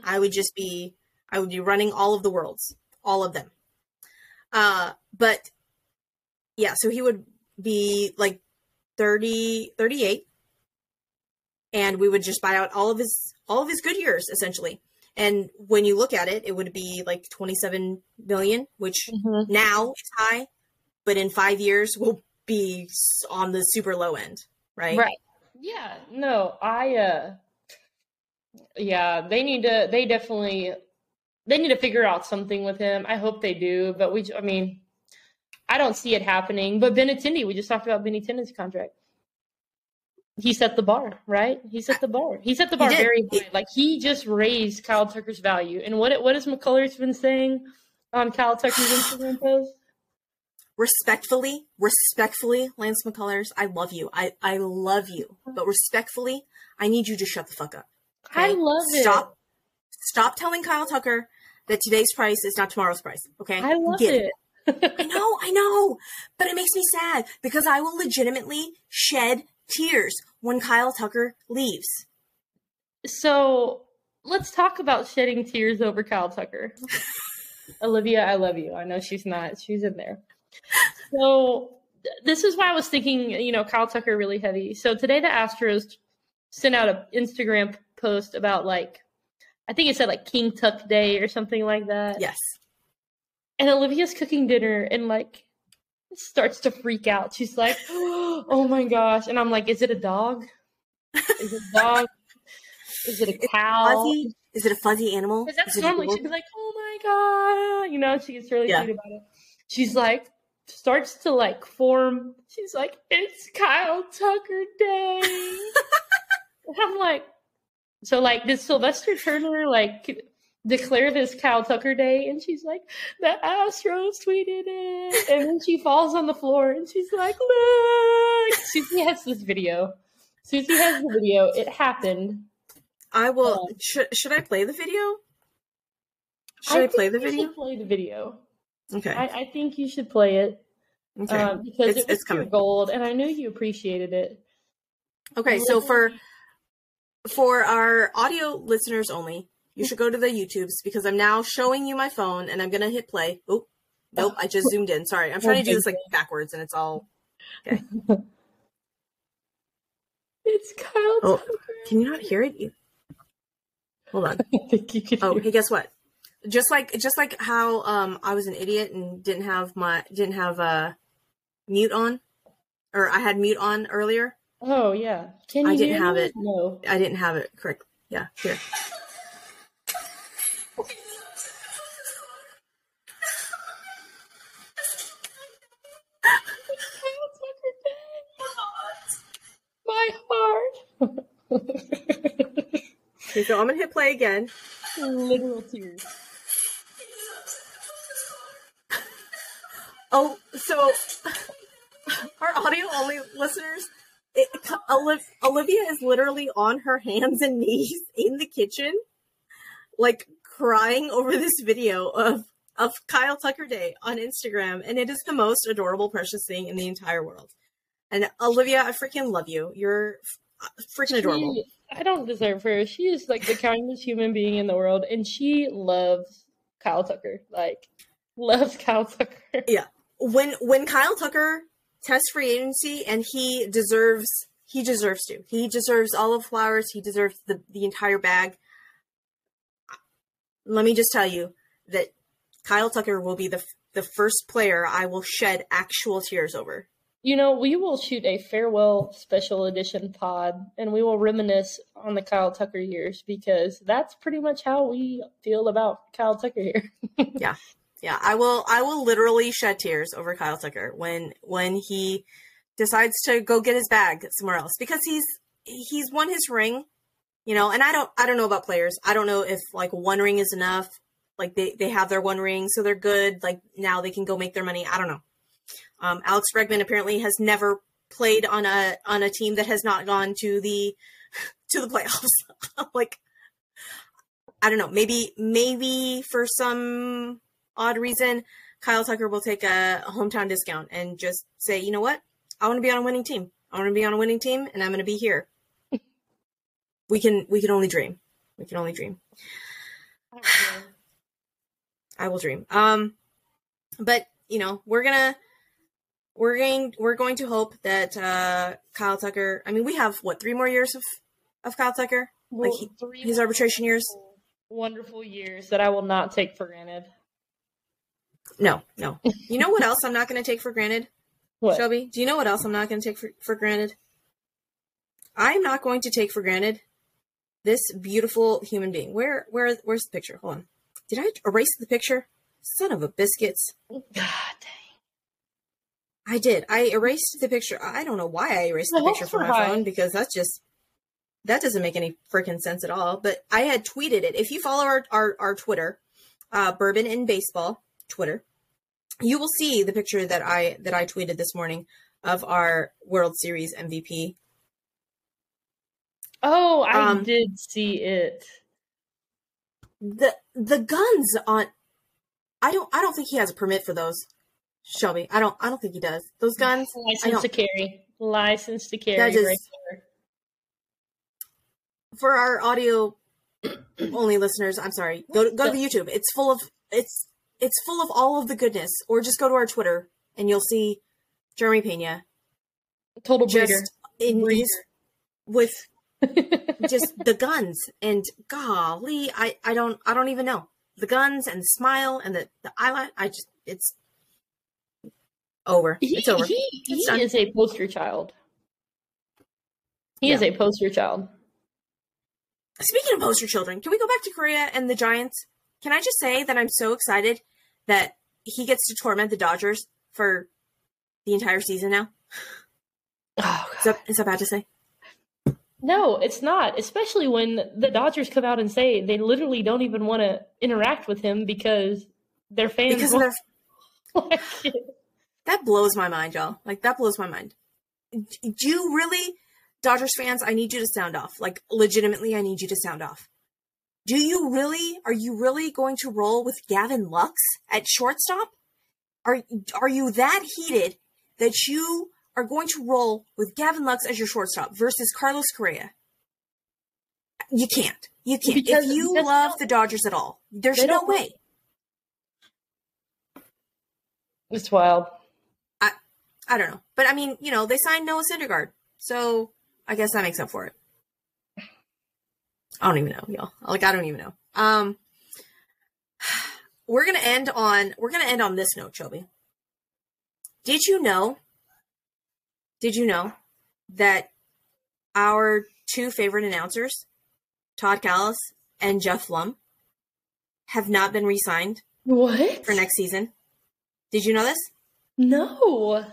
I would just be i would be running all of the worlds all of them. Uh but yeah so he would be like 30 38 and we would just buy out all of his all of his good years essentially and when you look at it it would be like 27 million which Mhm. now it's high but in five years will be on the super low end right Right. Yeah. No, I uh yeah, they need to they definitely they need to figure out something with him. I hope they do, but we I mean I don't see it happening. But Benintendi, we just talked about Benintendi's contract. He set the bar, right? He set the bar. He set the bar very high. Like he just raised Kyle Tucker's value. And what what has McCullers been saying on Kyle Tucker's Instagram post? respectfully, respectfully, Lance McCullers, I love you. I, I love you. But respectfully, I need you to shut the fuck up. I okay? love it. Stop stop telling Kyle Tucker that today's price is not tomorrow's price. Okay? I love Get it. I know, I know. But it makes me sad because I will legitimately shed tears when Kyle Tucker leaves. So let's talk about shedding tears over Kyle Tucker. Olivia, I love you. I know she's not. She's in there. So th- this is why I was thinking, you know, Kyle Tucker really heavy. So today the Astros sent out an Instagram post about like, I think it said like King Tuck Day or something like that. Yes. And Olivia's cooking dinner and like starts to freak out. She's like, "Oh my gosh!" And I'm like, "Is it a dog? Is it a dog? Is it a cow?" Fuzzy? Is it a fuzzy animal? Because that's normally she'd be like, "Oh my god," you know, she gets really Yeah. sweet about it. She's like, starts to like form. She's like, "It's Kyle Tucker Day," and I'm like, "So like, did Sylvester Turner like declare this Kyle Tucker Day?" And she's like, "The Astros tweeted it," and then she falls on the floor and she's like, "Look!" Suzy has this video. Suzy has the video. It happened. I will. Um, should should I play the video? Should I, think play the video? should play the video. Okay. I, I think you should play it okay. um, because It's- it was it's gold, and I knew you appreciated it. okay. So for for our audio listeners only, you should go to the YouTubes because I'm now showing you my phone and I'm gonna hit play. Oh, nope! I just zoomed in. Sorry, I'm trying to do this like backwards and it's all. it's Kyle. Oh, Tucker. Can you not hear it? You- Hold on. I think you could. Oh, hey, guess what? Just like just like how um I was an idiot and didn't have my didn't have uh mute on, or I had mute on earlier. Oh yeah. Can you I didn't have me? it. No. I didn't have it correct. Yeah, here. Okay, so I'm gonna hit play again. Literal tears. Oh, so our audio only listeners, it, Olivia is literally on her hands and knees in the kitchen, like crying over this video of of Kyle Tucker Day on Instagram, and it is the most adorable, precious thing in the entire world. And Olivia, I freaking love you. You're freaking adorable. She- I don't deserve her. She is like the kindest human being in the world, and she loves Kyle Tucker. Like, loves Kyle Tucker. Yeah. When when Kyle Tucker tests free agency and he deserves he deserves to. He deserves all of flowers. He deserves the the entire bag. Let me just tell you that Kyle Tucker will be the the first player I will shed actual tears over. You know, we will shoot a farewell special edition pod, and we will reminisce on the Kyle Tucker years because that's pretty much how we feel about Kyle Tucker here. Yeah, Yeah, I will I will literally shed tears over Kyle Tucker when when he decides to go get his bag somewhere else because he's he's won his ring, you know, and I don't I don't know about players. I don't know if like one ring is enough. Like they they have their one ring, so they're good. Like now they can go make their money. I don't know. Um, Alex Bregman apparently has never played on a on a team that has not gone to the to the playoffs. like I don't know. Maybe maybe for some odd reason, Kyle Tucker will take a, a hometown discount and just say, you know what, I want to be on a winning team. I want to be on a winning team, and I'm going to be here. we can we can only dream. We can only dream. I will dream. Um, but you know, we're gonna we're going we're going to hope that uh Kyle Tucker. I mean, we have what three more years of of Kyle Tucker, Well, like he, his arbitration years. wonderful years that I will not take for granted. No, no. You know what else I'm not going to take for granted, What? Shelby? Do you know what else I'm not going to take for, for granted? I'm not going to take for granted this beautiful human being. Where where where's the picture? Hold on. Did I erase the picture? Son of a biscuits. God dang. I did. I erased the picture. I don't know why I erased the The picture from my high. phone because that's just that doesn't make any freaking sense at all. But I had tweeted it. If you follow our our, our Twitter, uh, Bourbon in Baseball Twitter, you will see the picture that I that I tweeted this morning of our World Series MVP. Oh, I Um, did see it. The the guns on. I don't. I don't think he has a permit for those. Shelby, I don't. I don't think he does. Those guns. License to carry. License to carry. That is- right for our audio only listeners, I'm sorry. Go to, go to YouTube. It's full of it's it's full of all of the goodness. Or just go to our Twitter and you'll see Jeremy Pena Total breeder. just in Breeder. his with just the guns and golly, I I don't I don't even know the guns and the smile and the the eyeliner. I just it's over. he, It's over. he, It's he is a poster child. He is a poster child. Speaking of poster children, can we go back to Correa and the Giants? Can I just say that I'm so excited that he gets to torment the Dodgers for the entire season now? Oh, Is that, is that bad to say? No, it's not. Especially when the Dodgers come out and say they literally don't even want to interact with him because their fans Because of won't their, like it. That blows my mind, y'all. Like that blows my mind. Do you really, Dodgers fans? I need you to sound off. Like legitimately, I need you to sound off. Do you really? Are you really going to roll with Gavin Lux at shortstop? Are are you that heated that you are going to roll with Gavin Lux as your shortstop versus Carlos Correa? You can't. You can't. Because- if you love no- the Dodgers at all, there's no way. It's wild. I don't know. But I mean, you know, they signed Noah Syndergaard. So I guess that makes up for it. I don't even know, y'all. Like I don't even know. Um we're gonna end on we're gonna end on this note, Shelby. Did you know? Did you know that our two favorite announcers, Todd Kalas and Jeff Blum, have not been re-signed What? for next season? Did you know this? No.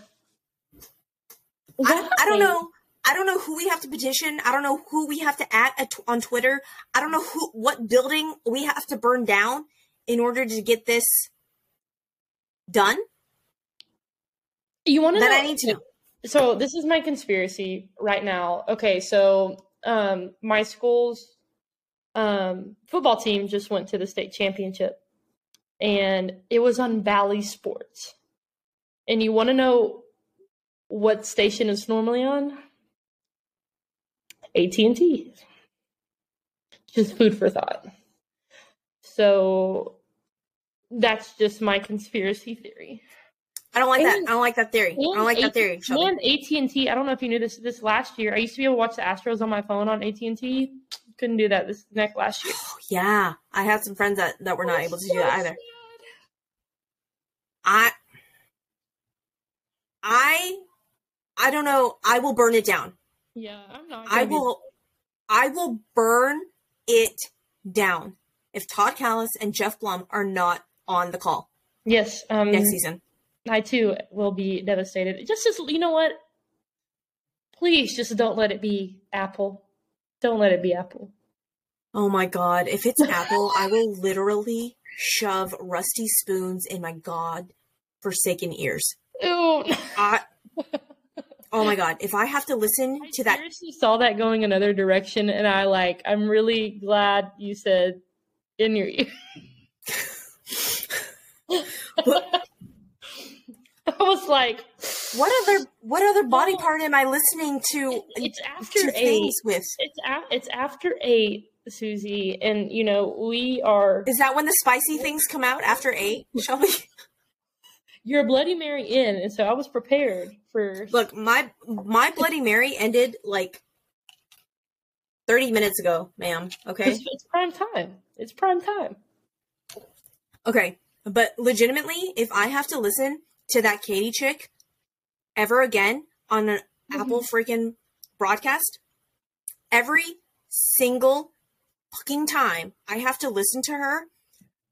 I, I don't know. I don't know who we have to petition. I don't know who we have to at, at on Twitter. I don't know who what building we have to burn down in order to get this done. You want to That know? I need to know. So this is my conspiracy right now. Okay, so um, my school's um, football team just went to the state championship, and it was on Bally Sports. And you want to know what station it's normally on? AT and T. Just food for thought. So that's just my conspiracy theory. I don't like that. I don't like that theory. I don't like that theory. Shelby. And AT and T. I don't know if you knew this. This last year, I used to be able to watch the Astros on my phone on AT and T. Couldn't do that this next last year. Oh, yeah, I had some friends that that were not able to do that either. I I I don't know. I will burn it down. Yeah, I'm not. I be- will I will burn it down if Todd Kalas and Jeff Blum are not on the call Yes. Um. next season. I too will be devastated. Just as you know what, Please just don't let it be Apple. Don't let it be Apple. Oh my god, if it's Apple, I will literally shove rusty spoons in my god forsaken ears. Ew. I, oh my god, if I have to listen I to that seriously saw that going another direction, and I like. I'm really glad you said in your ear. I was like, what other what other body part am I listening to it's after to eight. with? It's a- it's after eight, Suzy, and you know we are. Is that when the spicy things come out after eight, Shelby? You're a Bloody Mary in, and so I was prepared for. Look, my my Bloody Mary ended like thirty minutes ago, ma'am. Okay, It's, it's prime time. It's prime time. okay, but legitimately, if I have to listen to that Katie chick ever again on an mm-hmm. Apple freaking broadcast, every single fucking time I have to listen to her,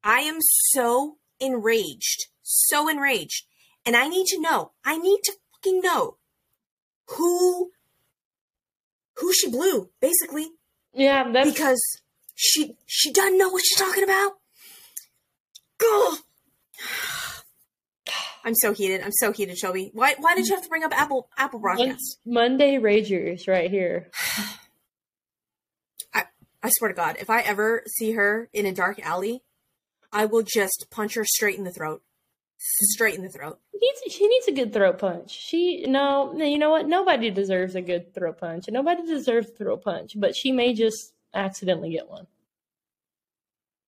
I am so enraged, so enraged, and I need to know. I need to fucking know who who she blew, basically, Yeah, that's because she she doesn't know what she's talking about. I'm so heated. I'm so heated, Shelby. Why why did you have to bring up Apple Apple broadcast? Monday Ragers right here. I I swear to God, if I ever see her in a dark alley, I will just punch her straight in the throat. Straight in the throat. Needs, she needs a good throat punch. She no, you know what? Nobody deserves a good throat punch. Nobody deserves a throat punch, but she may just accidentally get one.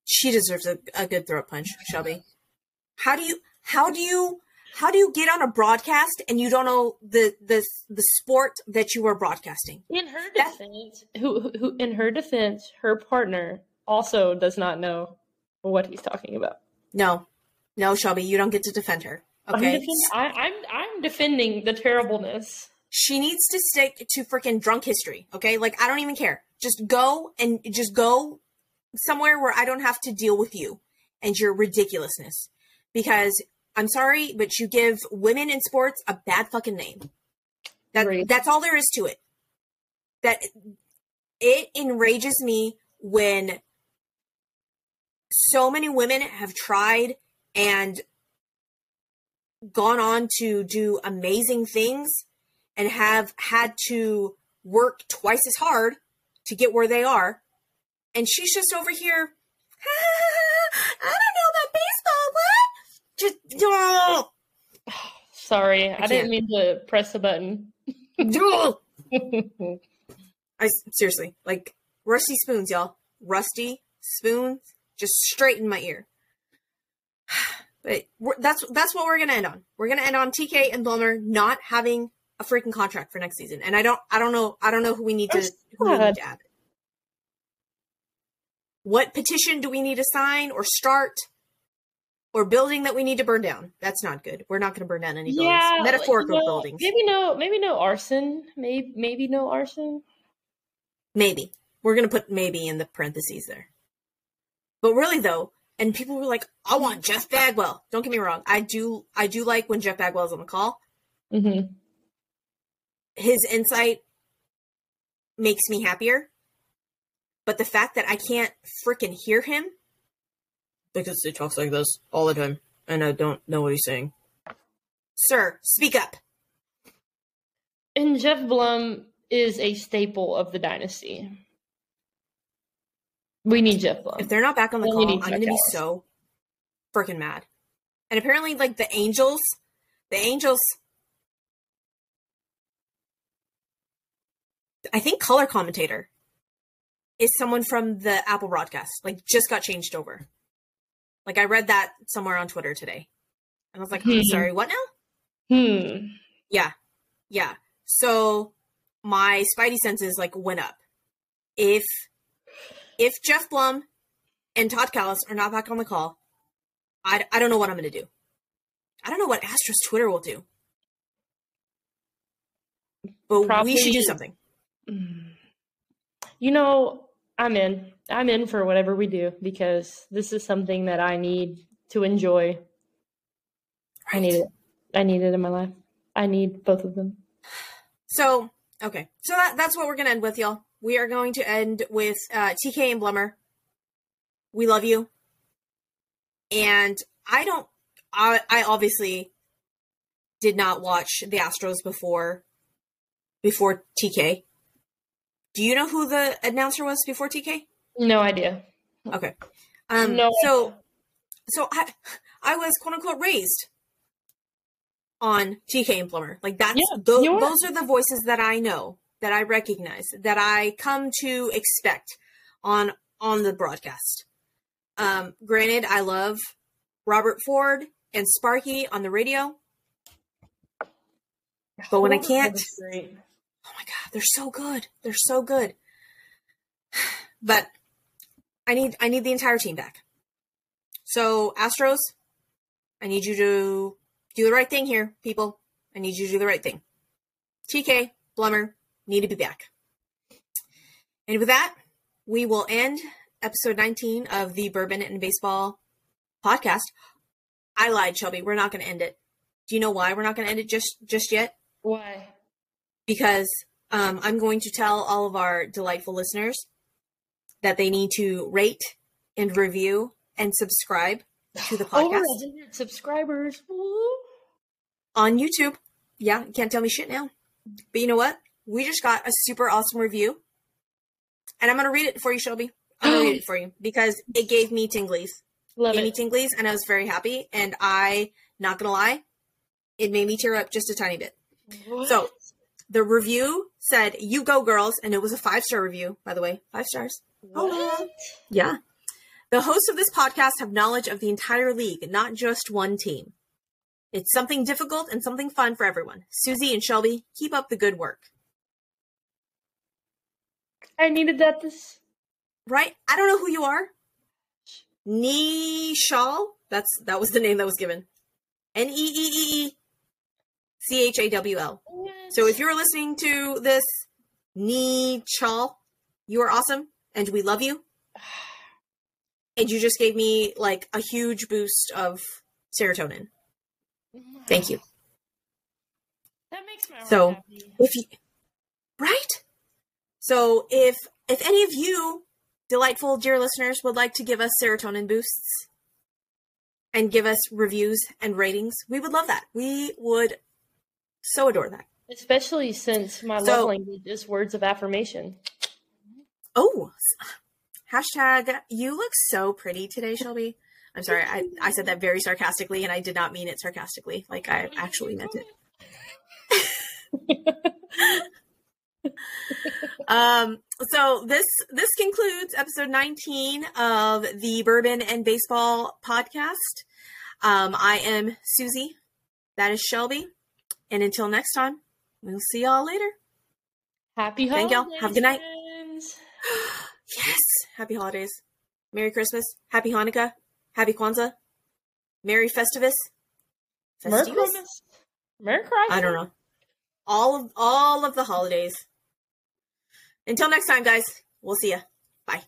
She deserves a, a good throat punch, Shelby. How do you how do you how do you get on a broadcast and you don't know the the the sport that you are broadcasting? In her defense, who, who in her defense, her partner also does not know what he's talking about. No. No, Shelby, you don't get to defend her. I'm, Okay. defend- I, I'm I'm defending the terribleness. she needs to stick to freaking drunk history. Okay, like I don't even care. Just go and just go somewhere where I don't have to deal with you and your ridiculousness. Because I'm sorry, but you give women in sports a bad fucking name. That that's all there is to it. That it enrages me when so many women have tried and gone on to do amazing things and have had to work twice as hard to get where they are. And she's just over here. I don't know about baseball. What? Just Sorry, I, can't. didn't mean to press the button. oh. I seriously like rusty spoons, y'all. Rusty spoons, just straight in my ear. But that's that's what we're gonna end on. We're gonna end on TK and Blummer not having a freaking contract for next season. And I don't I don't know I don't know who we need to who we need to add. What petition do we need to sign or start? Or building that we need to burn down. That's not good. We're not going to burn down any buildings. yeah, Metaphorical you know, buildings. Maybe no, maybe no arson. Maybe maybe no arson. Maybe. We're going to put maybe in the parentheses there. But really though, and people were like, I want Jeff Bagwell. Don't get me wrong. I do I do like when Jeff Bagwell's on the call. hmm His insight makes me happier. But the fact that I can't freaking hear him because he talks like this all the time and I don't know what he's saying. Sir, speak up. And Jeff Blum is a staple of the dynasty. We need Jeff Blum. If they're not back on the call, I'm gonna be so freaking mad. And apparently, like the Angels, the Angels, I think color commentator is someone from the Apple broadcast. Like, just got changed over. Like, I read that somewhere on Twitter today, and I was like, Hmm. Sorry, what now? Hmm. Yeah, yeah. So my spidey senses like went up. If if Jeff Blum and Todd Kalas are not back on the call, I, I don't know what I'm going to do. I don't know what Astros Twitter will do. But we should do something. You know, I'm in. I'm in for whatever we do because this is something that I need to enjoy. I need it. I need it in my life. I need both of them. So Okay, so that, that's what we're gonna end with, y'all. We are going to end with uh, TK and Blummer. We love you, and I don't. I, I obviously did not watch the Astros before before TK. Do you know who the announcer was before TK? No idea. Okay. Um, No so so I I was quote unquote raised on TK and Blummer. Like that's Yeah, tho- you are. those are the voices that I know, that I recognize, that I come to expect on on the broadcast. Um, granted, I love Robert Ford and Sparky on the radio. But when I can't- Ford is great. Oh my god, they're so good. They're so good. But I need I need the entire team back. So Astros, I need you to do the right thing here, people. I need you to do the right thing. TK, Blummer, need to be back. And with that, we will end episode 19 of the Bourbon and Baseball podcast. I lied, Shelby. We're not going to end it. Do you know why we're not going to end it just just yet? Why? because um, I'm going to tell all of our delightful listeners that they need to rate and review and subscribe to the Over podcast 100 subscribers. Woo. on YouTube. Yeah, you can't tell me shit now. But you know what? We just got a super awesome review. And I'm going to read it for you, Shelby. I'm going to read it for you because it gave me tinglies. Love Gave me it. tinglies, and I was very happy. And I, not going to lie, it made me tear up just a tiny bit. What? So, the review said, You go, girls. And it was a five star review, by the way. Five stars. what? Yeah. The hosts of this podcast have knowledge of the entire league, not just one team. It's something difficult and something fun for everyone. Suzy and Shelby, keep up the good work. I needed that this. Right? I don't know who you are. Nishal. That's that was the name that was given. N E E E E C H A W L. So if you're listening to this, Nishal, you are awesome and we love you. And you just gave me like a huge boost of serotonin. Thank you. That makes my heart So, happy. if you right so if if any of you delightful dear listeners would like to give us serotonin boosts and give us reviews and ratings we would love that. We would so adore that. Especially since my So- love language is words of affirmation. oh hashtag you look so pretty today shelby. I'm sorry i, I said that very sarcastically and i did not mean it sarcastically. Like i actually meant it Um, so this this concludes episode 19 of the Bourbon and Baseball podcast. Um, I am Suzy. That is Shelby. And until next time, we'll see y'all later. Happy Thank holidays. y'all. Have a good night. Yes. Happy holidays. Merry Christmas. Happy Hanukkah. Happy Kwanzaa. Merry Festivus. Merry Christmas. Merry Christmas. I don't know. All of all of the holidays. Until next time, guys. We'll see you. Bye.